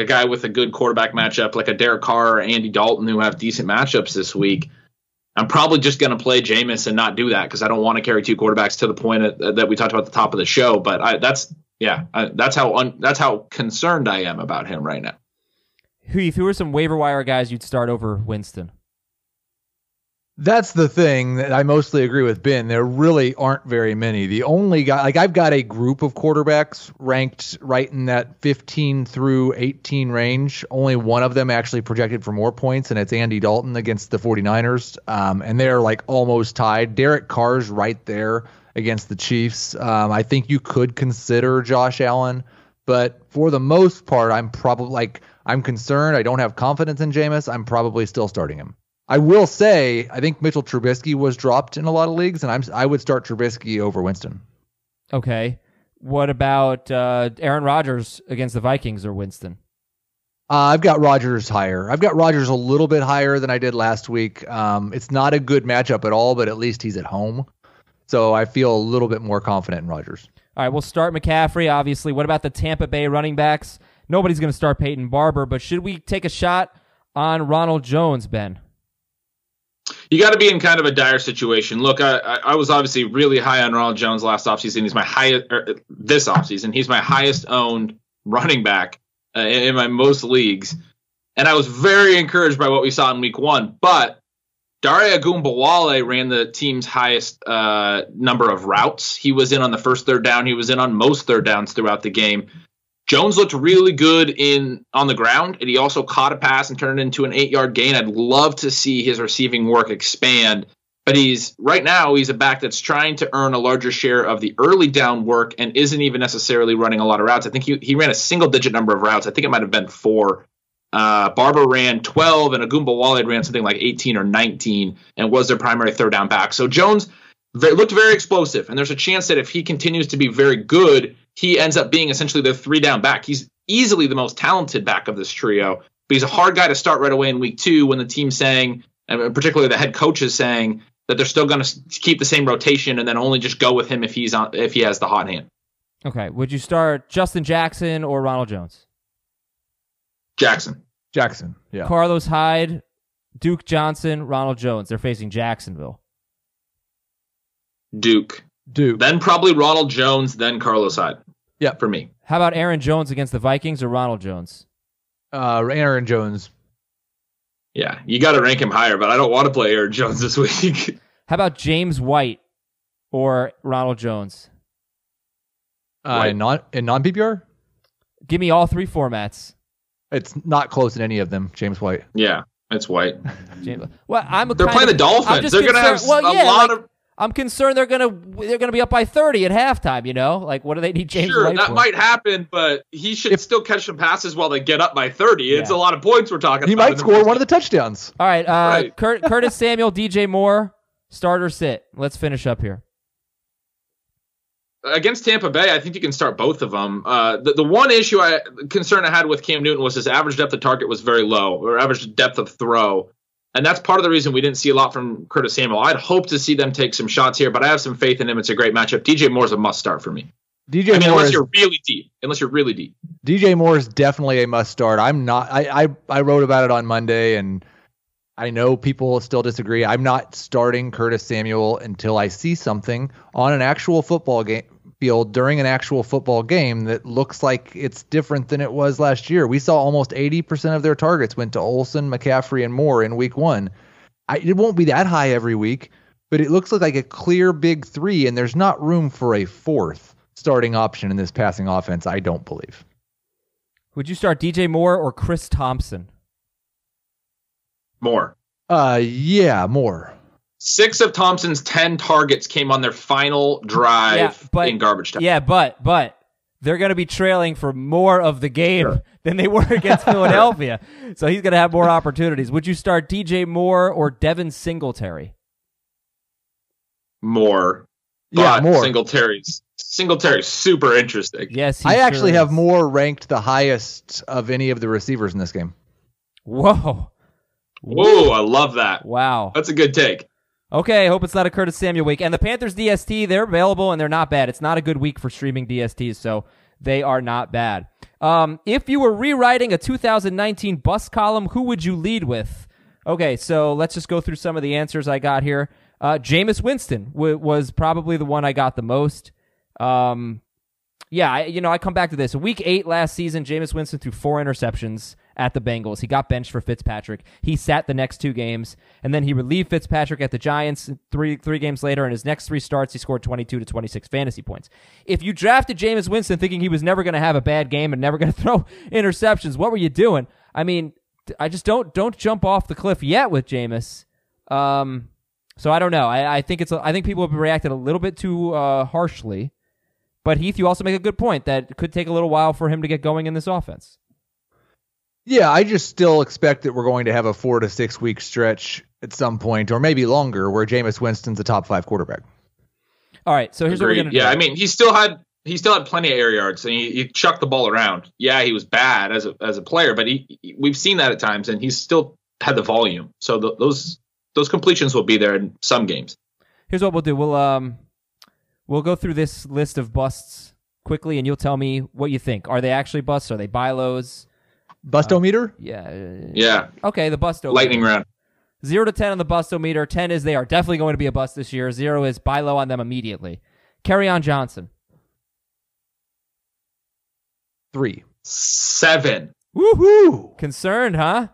a guy with a good quarterback matchup like a Derek Carr or Andy Dalton who have decent matchups this week. I'm probably just going to play Jameis and not do that because I don't want to carry two quarterbacks to the point that we talked about at the top of the show. But I, that's yeah, I, that's how un, that's how concerned I am about him right now. Who, you were some waiver wire guys you'd start over Winston? That's the thing that I mostly agree with Ben. There really aren't very many. The only guy, like I've got a group of quarterbacks ranked right in that 15 through 18 range. Only one of them actually projected for more points, and it's Andy Dalton against the 49ers. Um, and they're like almost tied. Derek Carr's right there against the Chiefs. Um, I think you could consider Josh Allen, but for the most part, I'm probably like, I'm concerned. I don't have confidence in Jameis. I'm probably still starting him. I will say, I think Mitchell Trubisky was dropped in a lot of leagues, and I'm I would start Trubisky over Winston. Okay. What about uh, Aaron Rodgers against the Vikings or Winston? Uh, I've got Rodgers higher. I've got Rodgers a little bit higher than I did last week. Um, it's not a good matchup at all, but at least he's at home, so I feel a little bit more confident in Rodgers. All right, we'll start McCaffrey. Obviously, what about the Tampa Bay running backs? Nobody's going to start Peyton Barber, but should we take a shot on Ronald Jones, Ben? You got to be in kind of a dire situation. Look, I, I was obviously really high on Ronald Jones last offseason. He's my highest er, this offseason. He's my highest owned running back uh, in, in, my most leagues, and I was very encouraged by what we saw in Week One. But Dare Ogunbowale ran the team's highest uh, number of routes. He was in on the first third down. He was in on most third downs throughout the game. Jones looked really good in on the ground, and he also caught a pass and turned it into an eight yard gain. I'd love to see his receiving work expand, but he's right now he's a back that's trying to earn a larger share of the early down work and isn't even necessarily running a lot of routes. I think he, he ran a single digit number of routes. I think it might have been four. Uh, Barber ran 12, and Ogunbowale ran something like 18 or 19, and was their primary third down back. So Jones looked very explosive, and there's a chance that if he continues to be very good, he ends up being essentially the three down back. He's easily the most talented back of this trio, but he's a hard guy to start right away in week two when the team's saying, and particularly the head coach is saying that they're still going to keep the same rotation and then only just go with him if he's on if he has the hot hand. Okay, would you start Justin Jackson or Ronald Jones? Jackson. Jackson. Yeah. Carlos Hyde, Duke Johnson, Ronald Jones. They're facing Jacksonville. Duke. Duke. Then probably Ronald Jones, then Carlos Hyde. Yeah, for me. How about Aaron Jones against the Vikings or Ronald Jones? Uh, Aaron Jones. Yeah, you got to rank him higher, but I don't want to play Aaron Jones this week. How about James White or Ronald Jones? Uh, in non in non PPR. Give me all three formats. It's not close in any of them. James White. Yeah, it's White. James, well, I'm. They're playing of, the Dolphins. They're going to have well, a yeah, lot like, of I'm concerned they're gonna they're gonna be up by 30 at halftime. You know, like what do they need James? Sure, White that for? might happen, but he should if, still catch some passes while they get up by 30. It's a lot of points we're talking about. He might score one of the touchdowns. All right, uh, Right. Kurt, Curtis Samuel, DJ Moore, starter sit. Let's finish up here. against Tampa Bay. I think you can start both of them. Uh, the the one issue I concern I had with Cam Newton was his average depth of target was very low, or average depth of throw. And that's part of the reason we didn't see a lot from Curtis Samuel. I'd hope to see them take some shots here, but I have some faith in him. It's a great matchup. DJ Moore's a must start for me. DJ I mean, Moore unless is, you're really deep. Unless you're really deep. DJ Moore is definitely a must start. I'm not. I, I I wrote about it on Monday, and I know people still disagree. I'm not starting Curtis Samuel until I see something on an actual football game field during an actual football game that looks like it's different than it was last year. We saw almost 80% of their targets went to Olsen, McCaffrey, and Moore in Week One. I, it won't be that high every week, but it looks like a clear big three, and there's not room for a fourth starting option in this passing offense. I don't believe. Would you start DJ Moore or Chris Thompson? Moore. Uh, yeah, Moore. Six of Thompson's 10 targets came on their final drive Yeah, but- in garbage time. Yeah, but but they're going to be trailing for more of the game than they were against Philadelphia. So he's going to have more opportunities. Would you start DJ Moore or Devin Singletary? Moore. Yeah, But Moore. Singletary's, Singletary's super interesting. Yes, he I actually sure have is. Moore ranked the highest of any of the receivers in this game. Whoa. Whoa, I love that. Wow. That's a good take. Okay, hope it's not a Curtis Samuel week. And the Panthers DST, they're available and they're not bad. It's not a good week for streaming DSTs, so they are not bad. Um, if you were rewriting a 2019 bus column, who would you lead with? Okay, so let's just go through some of the answers I got here. Uh, Jameis Winston w- was probably the one I got the most. Um, yeah, I, you know, I come back to this. Week eight last season, Jameis Winston threw four interceptions, at the Bengals. He got benched for Fitzpatrick. He sat the next two games, and then he relieved Fitzpatrick at the Giants three three games later. In his next three starts, he scored 22 to 26 fantasy points. If you drafted Jameis Winston thinking he was never going to have a bad game and never going to throw interceptions, what were you doing? I mean, I just don't don't jump off the cliff yet with Jameis. Um, so I don't know. I, I think it's I think people have reacted a little bit too uh, harshly. But Heath, you also make a good point that it could take a little while for him to get going in this offense. Yeah, I just still expect that we're going to have a four to six week stretch at some point, or maybe longer, where Jameis Winston's a top five quarterback. All right, so here's Agreed. what we're gonna yeah, do. I mean, he still had he still had plenty of air yards, and he, he chucked the ball around. Yeah, he was bad as a as a player, but he, he- we've seen that at times, and he's still had the volume. So th those those completions will be there in some games. here's what we'll do. We'll um we'll go through this list of busts quickly, and you'll tell me what you think. Are they actually busts? Are they buy lows? Bustometer? Yeah. uh, Yeah, Yeah. Okay, the bust. lightning round. Zero to ten on the bustometer. Ten is they are definitely going to be a bust this year. Zero is buy low on them immediately. Kerryon Johnson. Three. Seven. Woohoo! Concerned, huh?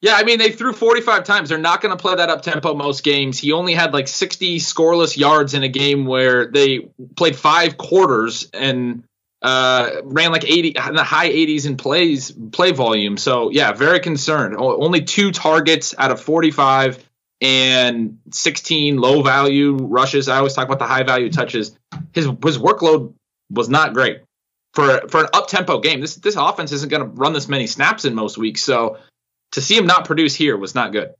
Yeah, I mean they threw 45 times. They're not going to play that up tempo most games. He only had like 60 scoreless yards in a game where they played five quarters and uh, ran like 80 in the high 80s in plays play volume. So yeah, very concerned. O- Only two targets out of 45 and 16 low value rushes. I always talk about the high value touches. His his workload was not great for for an up tempo game. This this offense isn't going to run this many snaps in most weeks. So to see him not produce here was not good.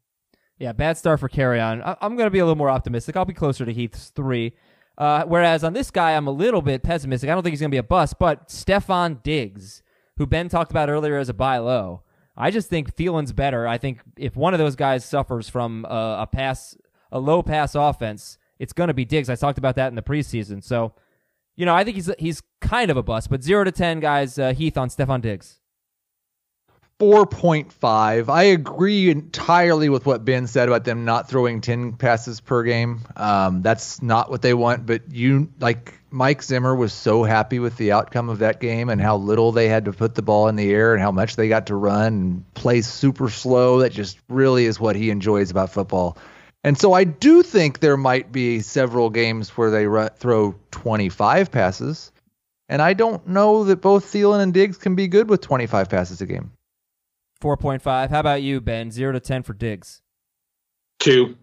Yeah, bad start for Kerryon. I- I'm going to be a little more optimistic. I'll be closer to Heath's three. Uh, whereas on this guy, I'm a little bit pessimistic. I don't think he's going to be a bust, but Stefon Diggs, who Ben talked about earlier as a buy low, I just think Thielen's better. I think if one of those guys suffers from a, a pass, a low pass offense, it's going to be Diggs. I talked about that in the preseason. So, you know, I think he's he's kind of a bust. But zero to ten guys, uh, Heath on Stefon Diggs. 4.5. I agree entirely with what Ben said about them not throwing 10 passes per game. Um, that's not what they want, but you like Mike Zimmer was so happy with the outcome of that game and how little they had to put the ball in the air and how much they got to run and play super slow. That just really is what he enjoys about football. And so I do think there might be several games where they throw 25 passes. And I don't know that both Thielen and Diggs can be good with 25 passes a game. Four point five. How about you, Ben? Zero to ten for Diggs. Two.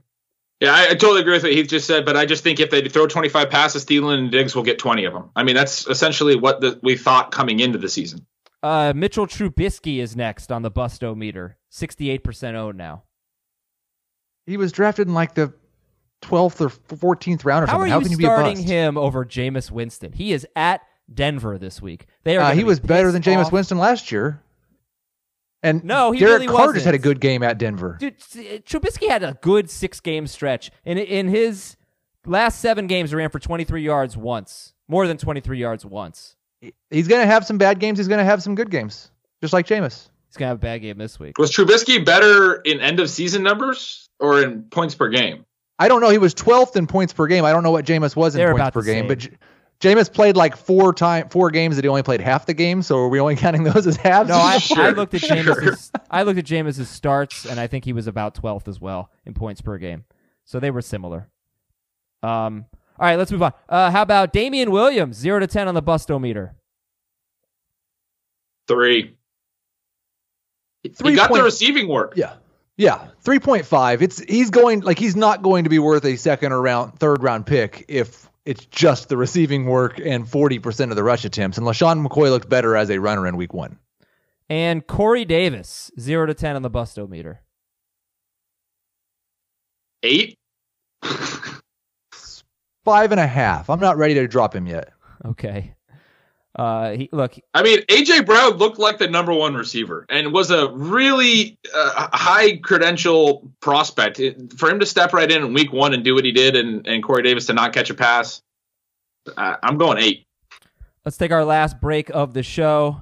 Yeah, I, I totally agree with what Heath just said, but I just think if they throw 25 passes, Thielen and Diggs will get 20 of them. I mean, that's essentially what the, we thought coming into the season. Uh, Mitchell Trubisky is next on the Busto meter. 68% owned now. He was drafted in like the 12th or 14th round or How something. you How can you be a starting him over Jameis Winston? He is at Denver this week. They are. Uh, he was better than pissed Jameis off. Winston last year. And No, he Derek really Carr just had a good game at Denver. Dude, Trubisky had a good six game stretch. In in his last seven games, he ran for 23 yards once, more than 23 yards once. He's going to have some bad games. He's going to have some good games, just like Jameis. He's gonna have a bad game this week. Was Trubisky better in end of season numbers or in points per game? I don't know. He was 12th in points per game. I don't know what Jameis was in They're points about per the game, same. but J- Jameis played like four time four games that he only played half the game. So are we only counting those as halves? No, I, I looked at sure. I looked at Jameis's starts, and I think he was about 12th as well in points per game. So they were similar. Um. All right, let's move on. Uh, how about Damien Williams? Zero to ten on the bustometer. Three. Three he got point- the receiving work. Yeah. Yeah, 3.5. It's he's going like he's not going to be worth a second or round third round pick if it's just the receiving work and 40% of the rush attempts. And LeSean McCoy looked better as a runner in week 1. And Corey Davis, zero to ten on the busto meter. Eight. Five and a half. I'm not ready to drop him yet. Okay. Uh, he look. I mean, AJ Brown looked like the number one receiver and was a really uh, high credential prospect. It- for him to step right in in week one and do what he did, and, and Corey Davis to not catch a pass, uh, I'm going eight. Let's take our last break of the show.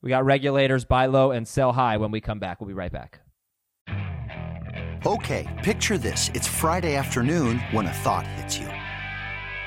We got regulators, buy low and sell high. When we come back, we'll be right back. Okay, picture this. It's Friday afternoon when a thought hits you.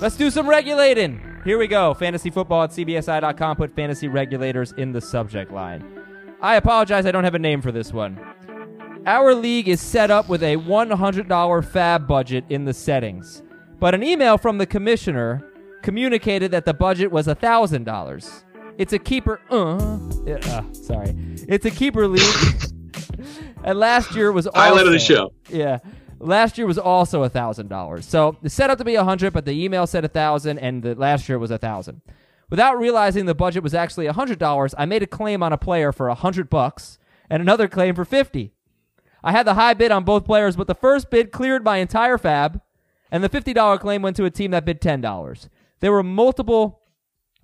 Let's do some regulating. Here we go. Fantasy football at CBSI.com. Put fantasy regulators in the subject line. I apologize, I don't have a name for this one. Our league is set up with a $100 fab budget in the settings, but an email from the commissioner communicated that the budget was $1,000. It's a keeper. Uh, uh, sorry. It's a keeper league. and last year was also, Highlight of the show. Yeah. Last year was also a thousand dollars. So it's set up to be a hundred, but the email said a thousand, and the last year was a thousand. Without realizing the budget was actually a hundred dollars, I made a claim on a player for a hundred bucks and another claim for fifty. I had the high bid on both players, but the first bid cleared my entire fab, and the fifty dollar claim went to a team that bid ten dollars. There were multiple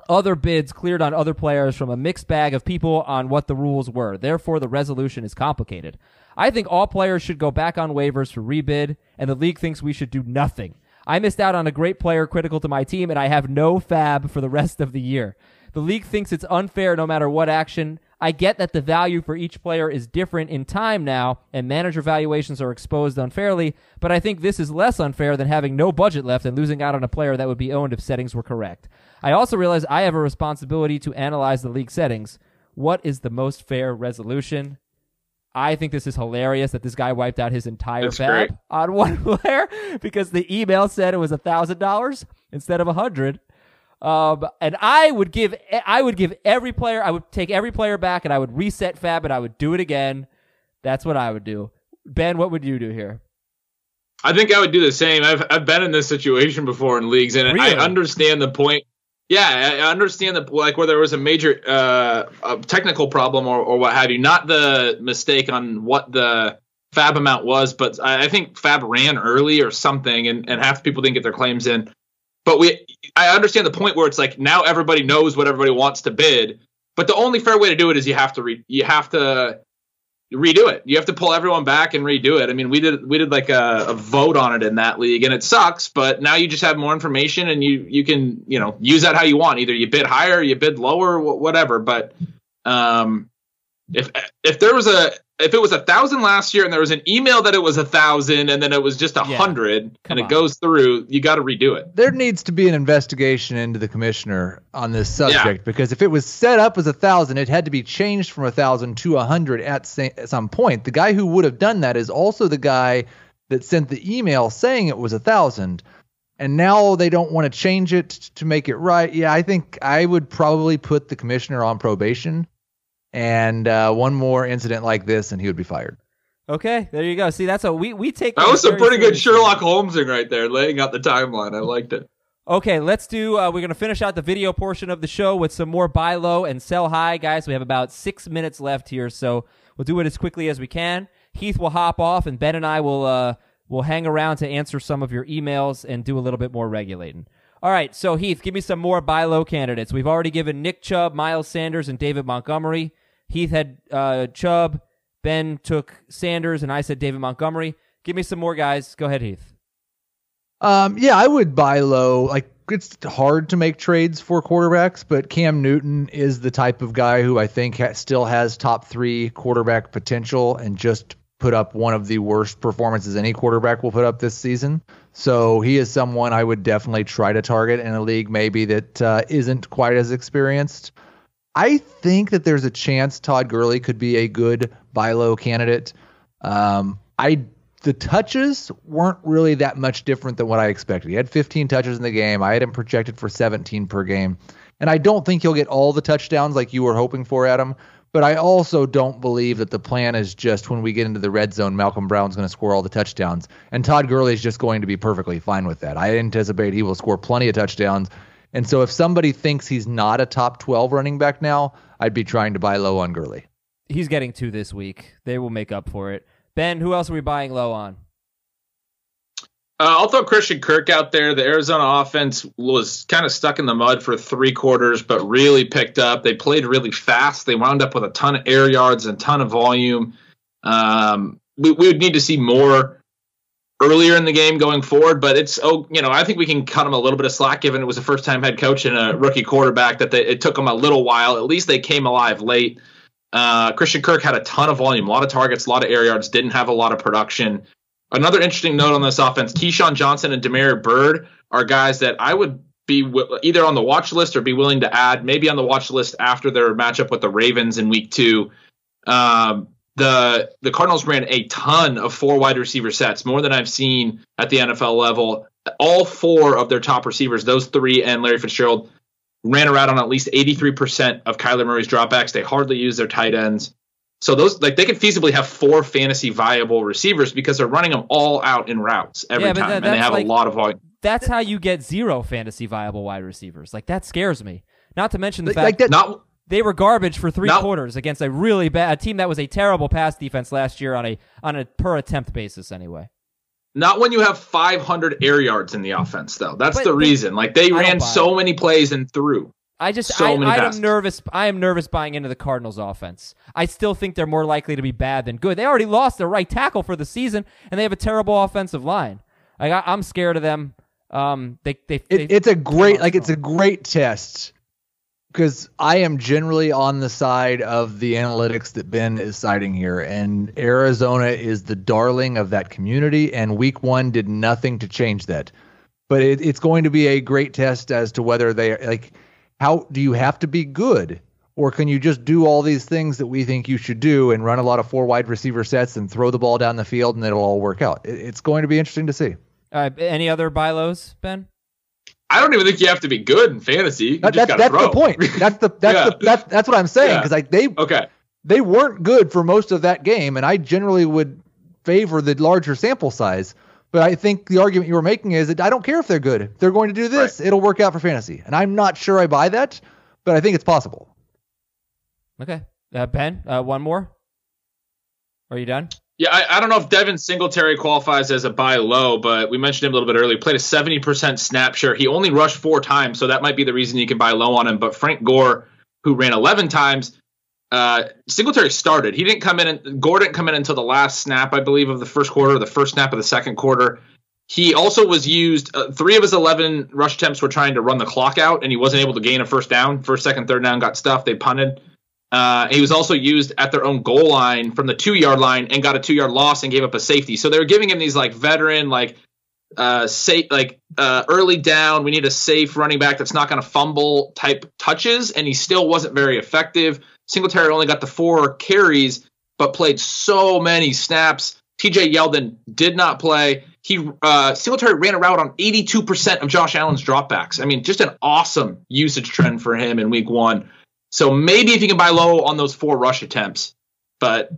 other bids cleared on other players from a mixed bag of people on what the rules were. Therefore, the resolution is complicated. I think all players should go back on waivers for rebid, and the league thinks we should do nothing. I missed out on a great player critical to my team, and I have no fab for the rest of the year. The league thinks it's unfair no matter what action. I get that the value for each player is different in time now, and manager valuations are exposed unfairly, but I think this is less unfair than having no budget left and losing out on a player that would be owned if settings were correct. I also realize I have a responsibility to analyze the league settings. What is the most fair resolution? I think this is hilarious that this guy wiped out his entire That's fab great. on one player because the email said it was a thousand dollars instead of a hundred. Um, and I would give I would give every player I would take every player back and I would reset fab and I would do it again. That's what I would do. Ben, what would you do here? I think I would do the same. I've I've been in this situation before in leagues, and Really? I understand the point. Yeah, I understand the like where there was a major uh, a technical problem or, or what have you. Not the mistake on what the fab amount was, but I, I think fab ran early or something, and, and half the people didn't get their claims in. But we, I understand the point where it's like now everybody knows what everybody wants to bid. But the only fair way to do it is you have to re, you have to redo it. You have to pull everyone back and redo it. I mean, we did we did like a, a vote on it in that league, and it sucks. But now you just have more information, and you you can you know use that how you want. Either you bid higher, you bid lower, whatever. But um, if if there was a if it was a thousand last year and there was an email that it was a thousand and then it was just a hundred Come and on. it goes through, you got to redo it. there needs to be an investigation into the commissioner on this subject because if it was set up as a thousand, it had to be changed from a thousand to a hundred at, sa- at some point. The guy who would have done that is also the guy that sent the email saying it was a thousand, and now they don't want to change it to make it right. Yeah, I think I would probably put the commissioner on probation, and uh, one more incident like this, and he would be fired. Okay, there you go. See, that's a we we take That was some very pretty good seriously. Sherlock Holmesing right there, laying out the timeline. I liked it. Okay, let's do. Uh, we're gonna finish out the video portion of the show with some more buy low and sell high, guys. We have about six minutes left here, so we'll do it as quickly as we can. Heath will hop off, and Ben and I will uh, will hang around to answer some of your emails and do a little bit more regulating. All right, so Heath, give me some more buy low candidates. We've already given Nick Chubb, Miles Sanders, and David Montgomery. Heath had uh, Chubb, Ben took Sanders, and I said David Montgomery. Give me some more guys. Go ahead, Heath. Um, yeah, I would buy low. Like it's hard to make trades for quarterbacks, but Cam Newton is the type of guy who I think ha- still has top three quarterback potential and just put up one of the worst performances any quarterback will put up this season. So he is someone I would definitely try to target in a league maybe that uh, isn't quite as experienced. I think that there's a chance Todd Gurley could be a good buy low candidate. Um, I the touches weren't really that much different than what I expected. He had 15 touches in the game. I had him projected for 17 per game, and I don't think he'll get all the touchdowns like you were hoping for, Adam. But I also don't believe that the plan is just when we get into the red zone, Malcolm Brown's going to score all the touchdowns, and Todd Gurley is just going to be perfectly fine with that. I anticipate he will score plenty of touchdowns. And so if somebody thinks he's not a top 12 running back now, I'd be trying to buy low on Gurley. He's getting two this week. They will make up for it. Ben, who else are we buying low on? Uh, I'll throw Christian Kirk out there. The Arizona offense was kind of stuck in the mud for three quarters, but really picked up. They played really fast. They wound up with a ton of air yards and a ton of volume. Um, we, we would need to see more earlier in the game going forward, but it's oh, you know, I think we can cut them a little bit of slack given it was a first time head coach and a rookie quarterback that they, it took them a little while. At least they came alive late. Uh, Christian Kirk had a ton of volume, a lot of targets, a lot of air yards, didn't have a lot of production. Another interesting note on this offense: KeeSean Johnson and Damiere Byrd are guys that I would be w- either on the watch list or be willing to add, maybe on the watch list after their matchup with the Ravens in Week Two. Um, the the Cardinals ran a ton of four wide receiver sets, more than I've seen at the NFL level. All four of their top receivers, those three and Larry Fitzgerald, ran around on at least 83% of Kyler Murray's dropbacks. They hardly use their tight ends. So those like they could feasibly have four fantasy viable receivers because they're running them all out in routes every Yeah, time, that- and they have like- a lot of volume. That's how you get zero fantasy viable wide receivers. Like that scares me. Not to mention the Like, fact like that. Not they were garbage for three Not- quarters against a really bad a team that was a terrible pass defense last year on a on a per attempt basis anyway. Not when you have 500 air yards in the offense, though. That's But the they- reason. Like they don't ran so it. many plays and threw. I just So I, many I am nervous. I am nervous buying into the Cardinals offense. I still think they're more likely to be bad than good. They already lost their right tackle for the season, and they have a terrible offensive line. Like, I, I'm scared of them. Um, they they, they it's a great like it's a great test because I am generally on the side of the analytics that Ben is citing here, and Arizona is the darling of that community, and Week One did nothing to change that. But it, it's going to be a great test as to whether they like how do you have to be good. Or can you just do all these things that we think you should do and run a lot of four wide receiver sets and throw the ball down the field and it'll all work out? It, it's going to be interesting to see. All right, any other buy lows, Ben? I don't even think you have to be good in fantasy. You That- just that's gotta that's the point. That's the that's Yeah. the that's that's what I'm saying Yeah. because like they Okay. they weren't good for most of that game, and I generally would favor the larger sample size. But I think the argument you were making is that I don't care if they're good. If they're going to do this, it'll work out for fantasy, and I'm not sure I buy that, but I think it's possible. Okay, uh, Ben, uh, one more. Are you done? Yeah, I, I don't know if Devin Singletary qualifies as a buy low, but we mentioned him a little bit earlier. Played a 70% snap share. He only rushed four times, so that might be the reason you can buy low on him. But Frank Gore, who ran 11 times, uh, Singletary started. He didn't come in. And, Gore didn't come in until the last snap, I believe, of the first quarter, the first snap of the second quarter. He also was used. Uh, three of his 11 rush attempts were trying to run the clock out, and he wasn't able to gain a first down. First, second, third down got stuffed. They punted. Uh, he was also used at their own goal line from the two yard line and got a two yard loss and gave up a safety. So they were giving him these like veteran, like uh, safe, like uh, early down. We need a safe running back that's not going to fumble type touches, and he still wasn't very effective. Singletary only got the four carries, but played so many snaps. TJ Yeldon did not play. He uh, Singletary ran a route on 82% of Josh Allen's dropbacks. I mean, just an awesome usage trend for him in week one. So maybe if you can buy low on those four rush attempts, but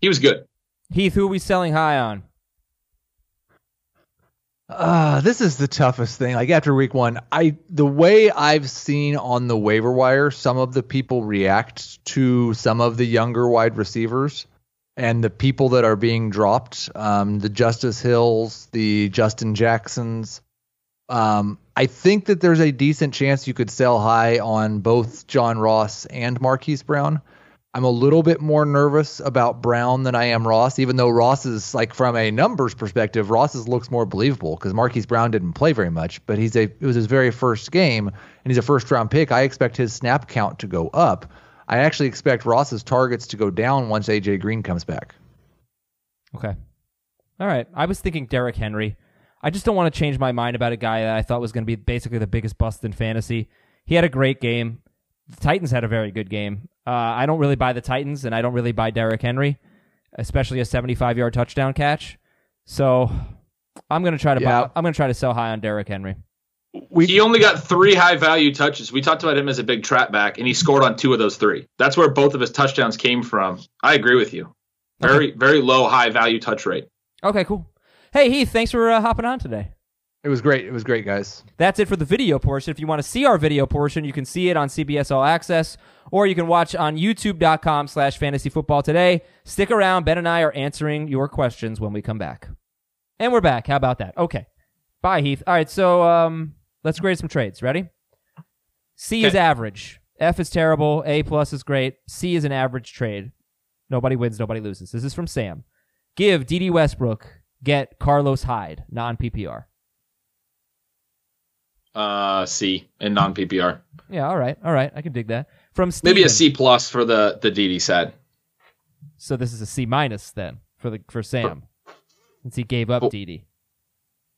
he was good. Heath, who are we selling high on? Uh, this is the toughest thing. Like after week one, I the way I've seen on the waiver wire, some of the people react to some of the younger wide receivers and the people that are being dropped. Um, the Justice Hills, the Justin Jacksons. Um, I think that there's a decent chance you could sell high on both John Ross and Marquise Brown. I'm a little bit more nervous about Brown than I am Ross, even though Ross is like from a numbers perspective, Ross's looks more believable because Marquise Brown didn't play very much, but he's a it was his very first game and he's a first round pick. I expect his snap count to go up. I actually expect Ross's targets to go down once AJ Green comes back. Okay. All right. I was thinking Derrick Henry. I just don't want to change my mind about a guy that I thought was going to be basically the biggest bust in fantasy. He had a great game. The Titans had a very good game. Uh, I don't really buy the Titans, and I don't really buy Derrick Henry, especially a 75 yard touchdown catch. So I'm going to try to Yeah. buy, I'm going to try to sell high on Derrick Henry. We he only got three high value touches. We talked about him as a big trap back, and he scored on two of those three. That's where both of his touchdowns came from. I agree with you. Very, very low high value touch rate. Okay, cool. Hey Heath, thanks for uh, hopping on today. it was great. It was great, guys. That's it for the video portion. If you want to see our video portion, you can see it on CBS All Access, or you can watch on youtube.com slash fantasy football today. Stick around. Ben and I are answering your questions when we come back. And we're back. How about that? Okay. Bye, Heath. All right, so um, let's grade some trades. Ready? C is average. F is terrible. A plus is great. C is an average trade. Nobody wins, nobody loses. This is from Sam. Give Dede Westbrook, get Carlos Hyde, non PPR. Uh, C in non PPR. Yeah, all right, all right. I can dig that. From Steven. Maybe a C plus for the the Dede side. So this is a C minus then for the for Sam, since he gave up Oh. Dede.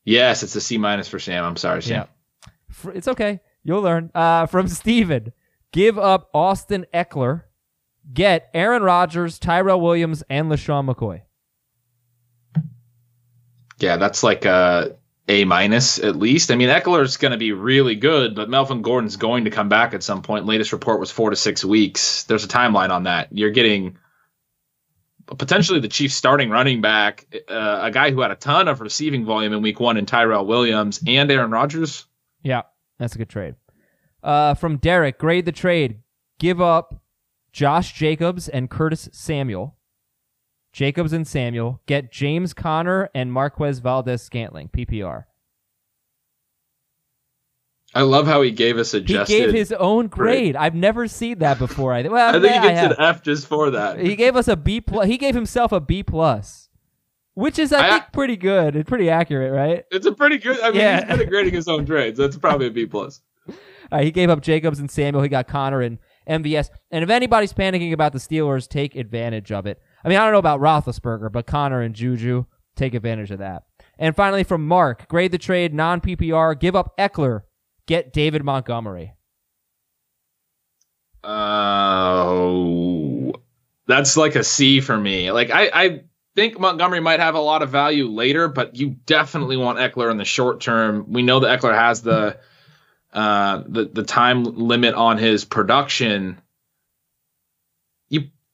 Yes, it's a C minus for Sam. I'm sorry, Sam. Yeah. Fr- It's okay. You'll learn. Uh, from Steven. Give up Austin Ekeler. Get Aaron Rodgers, Tyrell Williams, and LeSean McCoy. Yeah, that's like a A minus at least. I mean, Ekeler's going to be really good, but Melvin Gordon's going to come back at some point. Latest report was four to six weeks. There's a timeline on that. You're getting potentially the Chiefs starting running back, uh, a guy who had a ton of receiving volume in week one in Tyrell Williams and Aaron Rodgers. Yeah, that's a good trade. Uh, from Derek, grade the trade. Give up Josh Jacobs and Curtis Samuel. Jacobs and Samuel. Get James Conner and Marquez Valdes-Scantling, PPR. I love how he gave us a Jesse. He gave his own grade. grade. I've never seen that before. I, well, I think he gets an F just for that. He gave us a B plus. He gave himself a B plus, which is I, I- think pretty good and pretty accurate, right? It's a pretty good. I mean, Yeah. he's good at grading his own grades. That's probably a B plus. He gave up Jacobs and Samuel. He got Connor and MVS. And if anybody's panicking about the Steelers, take advantage of it. I mean, I don't know about Roethlisberger, but Conner and Juju take advantage of that. And finally, from Mark, grade the trade, non PPR, give up Ekeler, get David Montgomery. Oh, that's like a C for me. Like I, I think Montgomery might have a lot of value later, but you definitely want Ekeler in the short term. We know that Ekeler has the uh, the the time limit on his production.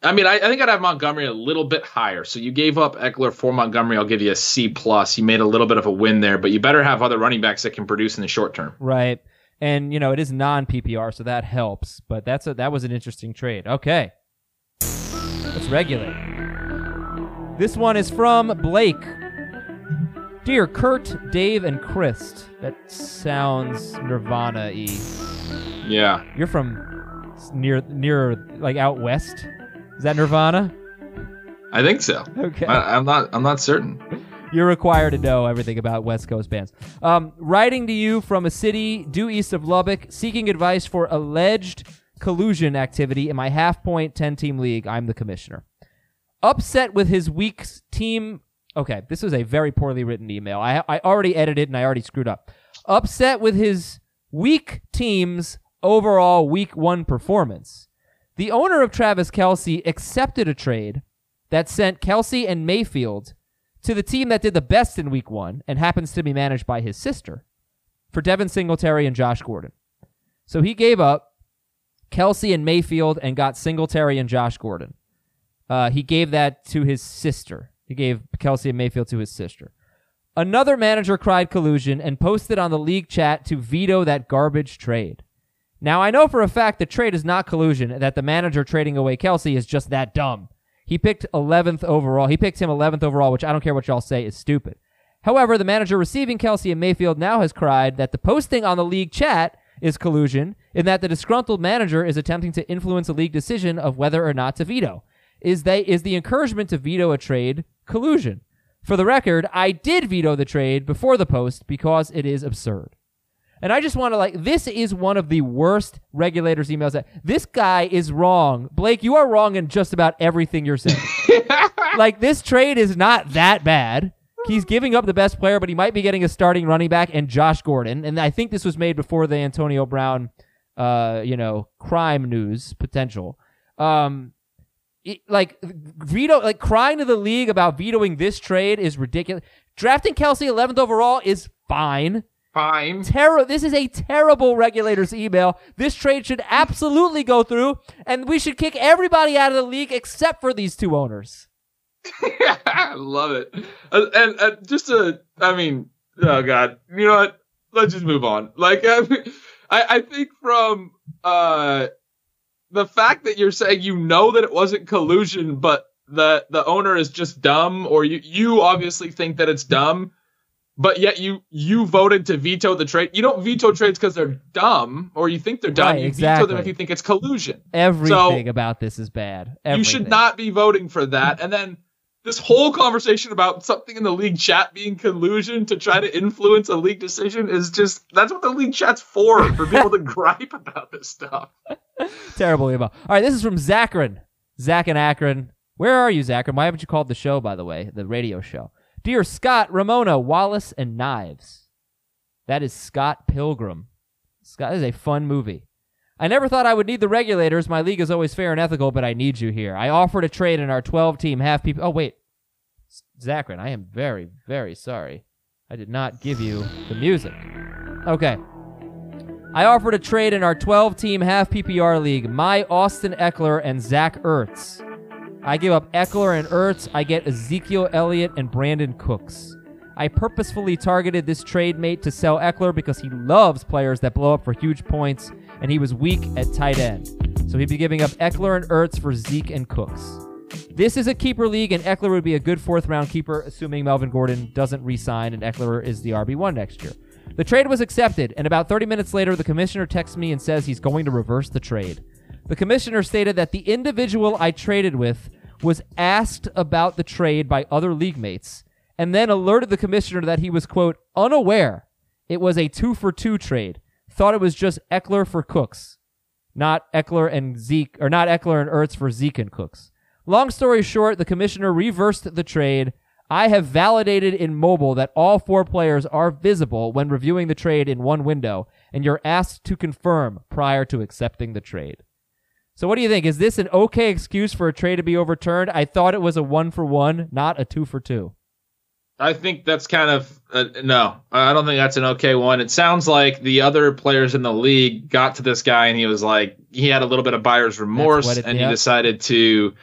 I mean, I, I think I'd have Montgomery a little bit higher. So you gave up Ekeler for Montgomery. I'll give you a C plus. You made a little bit of a win there, but you better have other running backs that can produce in the short term. Right. And, you know, it is non PPR, so that helps. But that's a, that was an interesting trade. Okay. Let's regulate. This one is from Blake. Dear Kurt, Dave, and Chris. That sounds Nirvana y. Yeah. You're from near, near, like out west? Is that Nirvana? I think so. Okay. I, I'm not. I'm not certain. You're required to know everything about West Coast bands. Um, writing to you from a city due east of Lubbock, seeking advice for alleged collusion activity in my half point 10 team league. I'm the commissioner. Upset with his weak team. Okay, this was a very poorly written email. I, I already edited and I already screwed up. Upset with his weak team's overall week one performance. The owner of Travis Kelce accepted a trade that sent Kelce and Mayfield to the team that did the best in week one and happens to be managed by his sister for Devin Singletary and Josh Gordon. So he gave up Kelce and Mayfield and got Singletary and Josh Gordon. Uh, he gave that to his sister. He gave Kelce and Mayfield to his sister. Another manager cried collusion and posted on the league chat to veto that garbage trade. Now, I know for a fact the trade is not collusion, that the manager trading away Kelce is just that dumb. He picked 11th overall. He picked him 11th overall, which I don't care what y'all say is stupid. However, the manager receiving Kelce and Mayfield now has cried that the posting on the league chat is collusion, in that the disgruntled manager is attempting to influence a league decision of whether or not to veto. Is they is the encouragement to veto a trade collusion? For the record, I did veto the trade before the post because it is absurd. And I just want to like this is one of the worst regulators emails that this guy is wrong. Blake, you are wrong in just about everything you're saying. like this trade is not that bad. He's giving up the best player, but he might be getting a starting running back and Josh Gordon. And I think this was made before the Antonio Brown uh, you know, crime news potential. Um it- like veto like crying to the league about vetoing this trade is ridiculous. Drafting Kelce 11th overall is fine Fine. terror. This is a terrible regulators email. This trade should absolutely go through, and we should kick everybody out of the league except for these two owners. I love it. Uh, and uh, just to, I mean, oh god, you know what? Let's just move on. Like, I, I, think from uh, the fact that you're saying you know that it wasn't collusion, but the the owner is just dumb, or you you obviously think that it's dumb, but yet you you voted to veto the trade. You don't veto trades because they're dumb, or you think they're dumb. Right, you veto them if you think it's collusion. Everything about this is bad. You should not be voting for that. And then this whole conversation about something in the league chat being collusion to try to influence a league decision is just that's what the league chat's for for people to gripe about this stuff. Terrible email. All right, this is from Zachary. Zach and Akron. Where are you, Zachary? Why haven't you called the show, by the way, the radio show? Dear Scott, Ramona, Wallace, and Knives. That is Scott Pilgrim. Scott is a fun movie. I never thought I would need the regulators. My league is always fair and ethical, but I need you here. I offered a trade in our 12 team half people. Oh, wait. Zachary, I am very, very sorry. I did not give you the music. Okay. I offered a trade in our 12 team half PPR league, my Austin Ekeler and Zach Ertz. I give up Ekeler and Ertz. I get Ezekiel Elliott and Brandin Cooks. I purposefully targeted this trade mate to sell Ekeler because he loves players that blow up for huge points, and he was weak at tight end. So he'd be giving up Ekeler and Ertz for Zeke and Cooks. This is a keeper league, and Ekeler would be a good fourth round keeper, assuming Melvin Gordon doesn't re sign and Ekeler is the RB1 next year. The trade was accepted, and about 30 minutes later, the commissioner texts me and says he's going to reverse the trade. The commissioner stated that the individual I traded with was asked about the trade by other league mates and then alerted the commissioner that he was, quote, unaware it was a two for two trade. Thought it was just Ekeler for Cooks, not Ekeler and Zeke, or not Ekeler and Ertz for Zeke and Cooks. Long story short, the commissioner reversed the trade. I have validated in mobile that all four players are visible when reviewing the trade in one window, and you're asked to confirm prior to accepting the trade. So, what do you think? Is this an okay excuse for a trade to be overturned? I thought it was a one for one, not a two for two. I think that's kind of uh, no. I don't think that's an okay one. It sounds like the other players in the league got to this guy and he was like he had a little bit of buyer's remorse and he decided to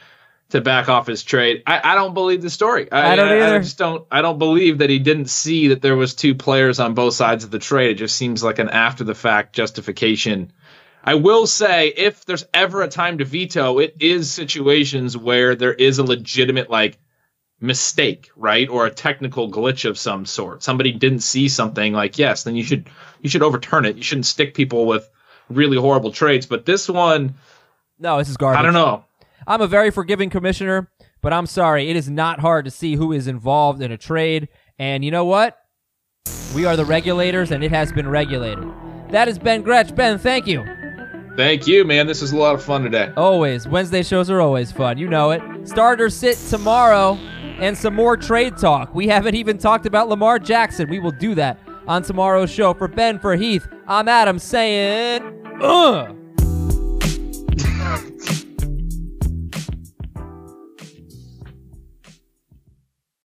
to back off his trade. I, I don't believe the story. I don't I, either. just don't. I don't believe that he didn't see that there was two players on both sides of the trade. It just seems like an after the fact justification. I will say, if there's ever a time to veto, it is situations where there is a legitimate like mistake, right, or a technical glitch of some sort. Somebody didn't see something. Like yes, then you should you should overturn it. You shouldn't stick people with really horrible trades. But this one, No, this is garbage. I don't know. I'm a very forgiving commissioner, but I'm sorry. It is not hard to see who is involved in a trade. And you know what? We are the regulators, and it has been regulated. That is Ben Gretch. Ben, thank you. Thank you, man. This is a lot of fun today. Always. Wednesday shows are always fun. You know it. Starter sit tomorrow and some more trade talk. We haven't even talked about Lamar Jackson. We will do that on tomorrow's show. For Ben, for Heath, I'm Adam saying, ugh.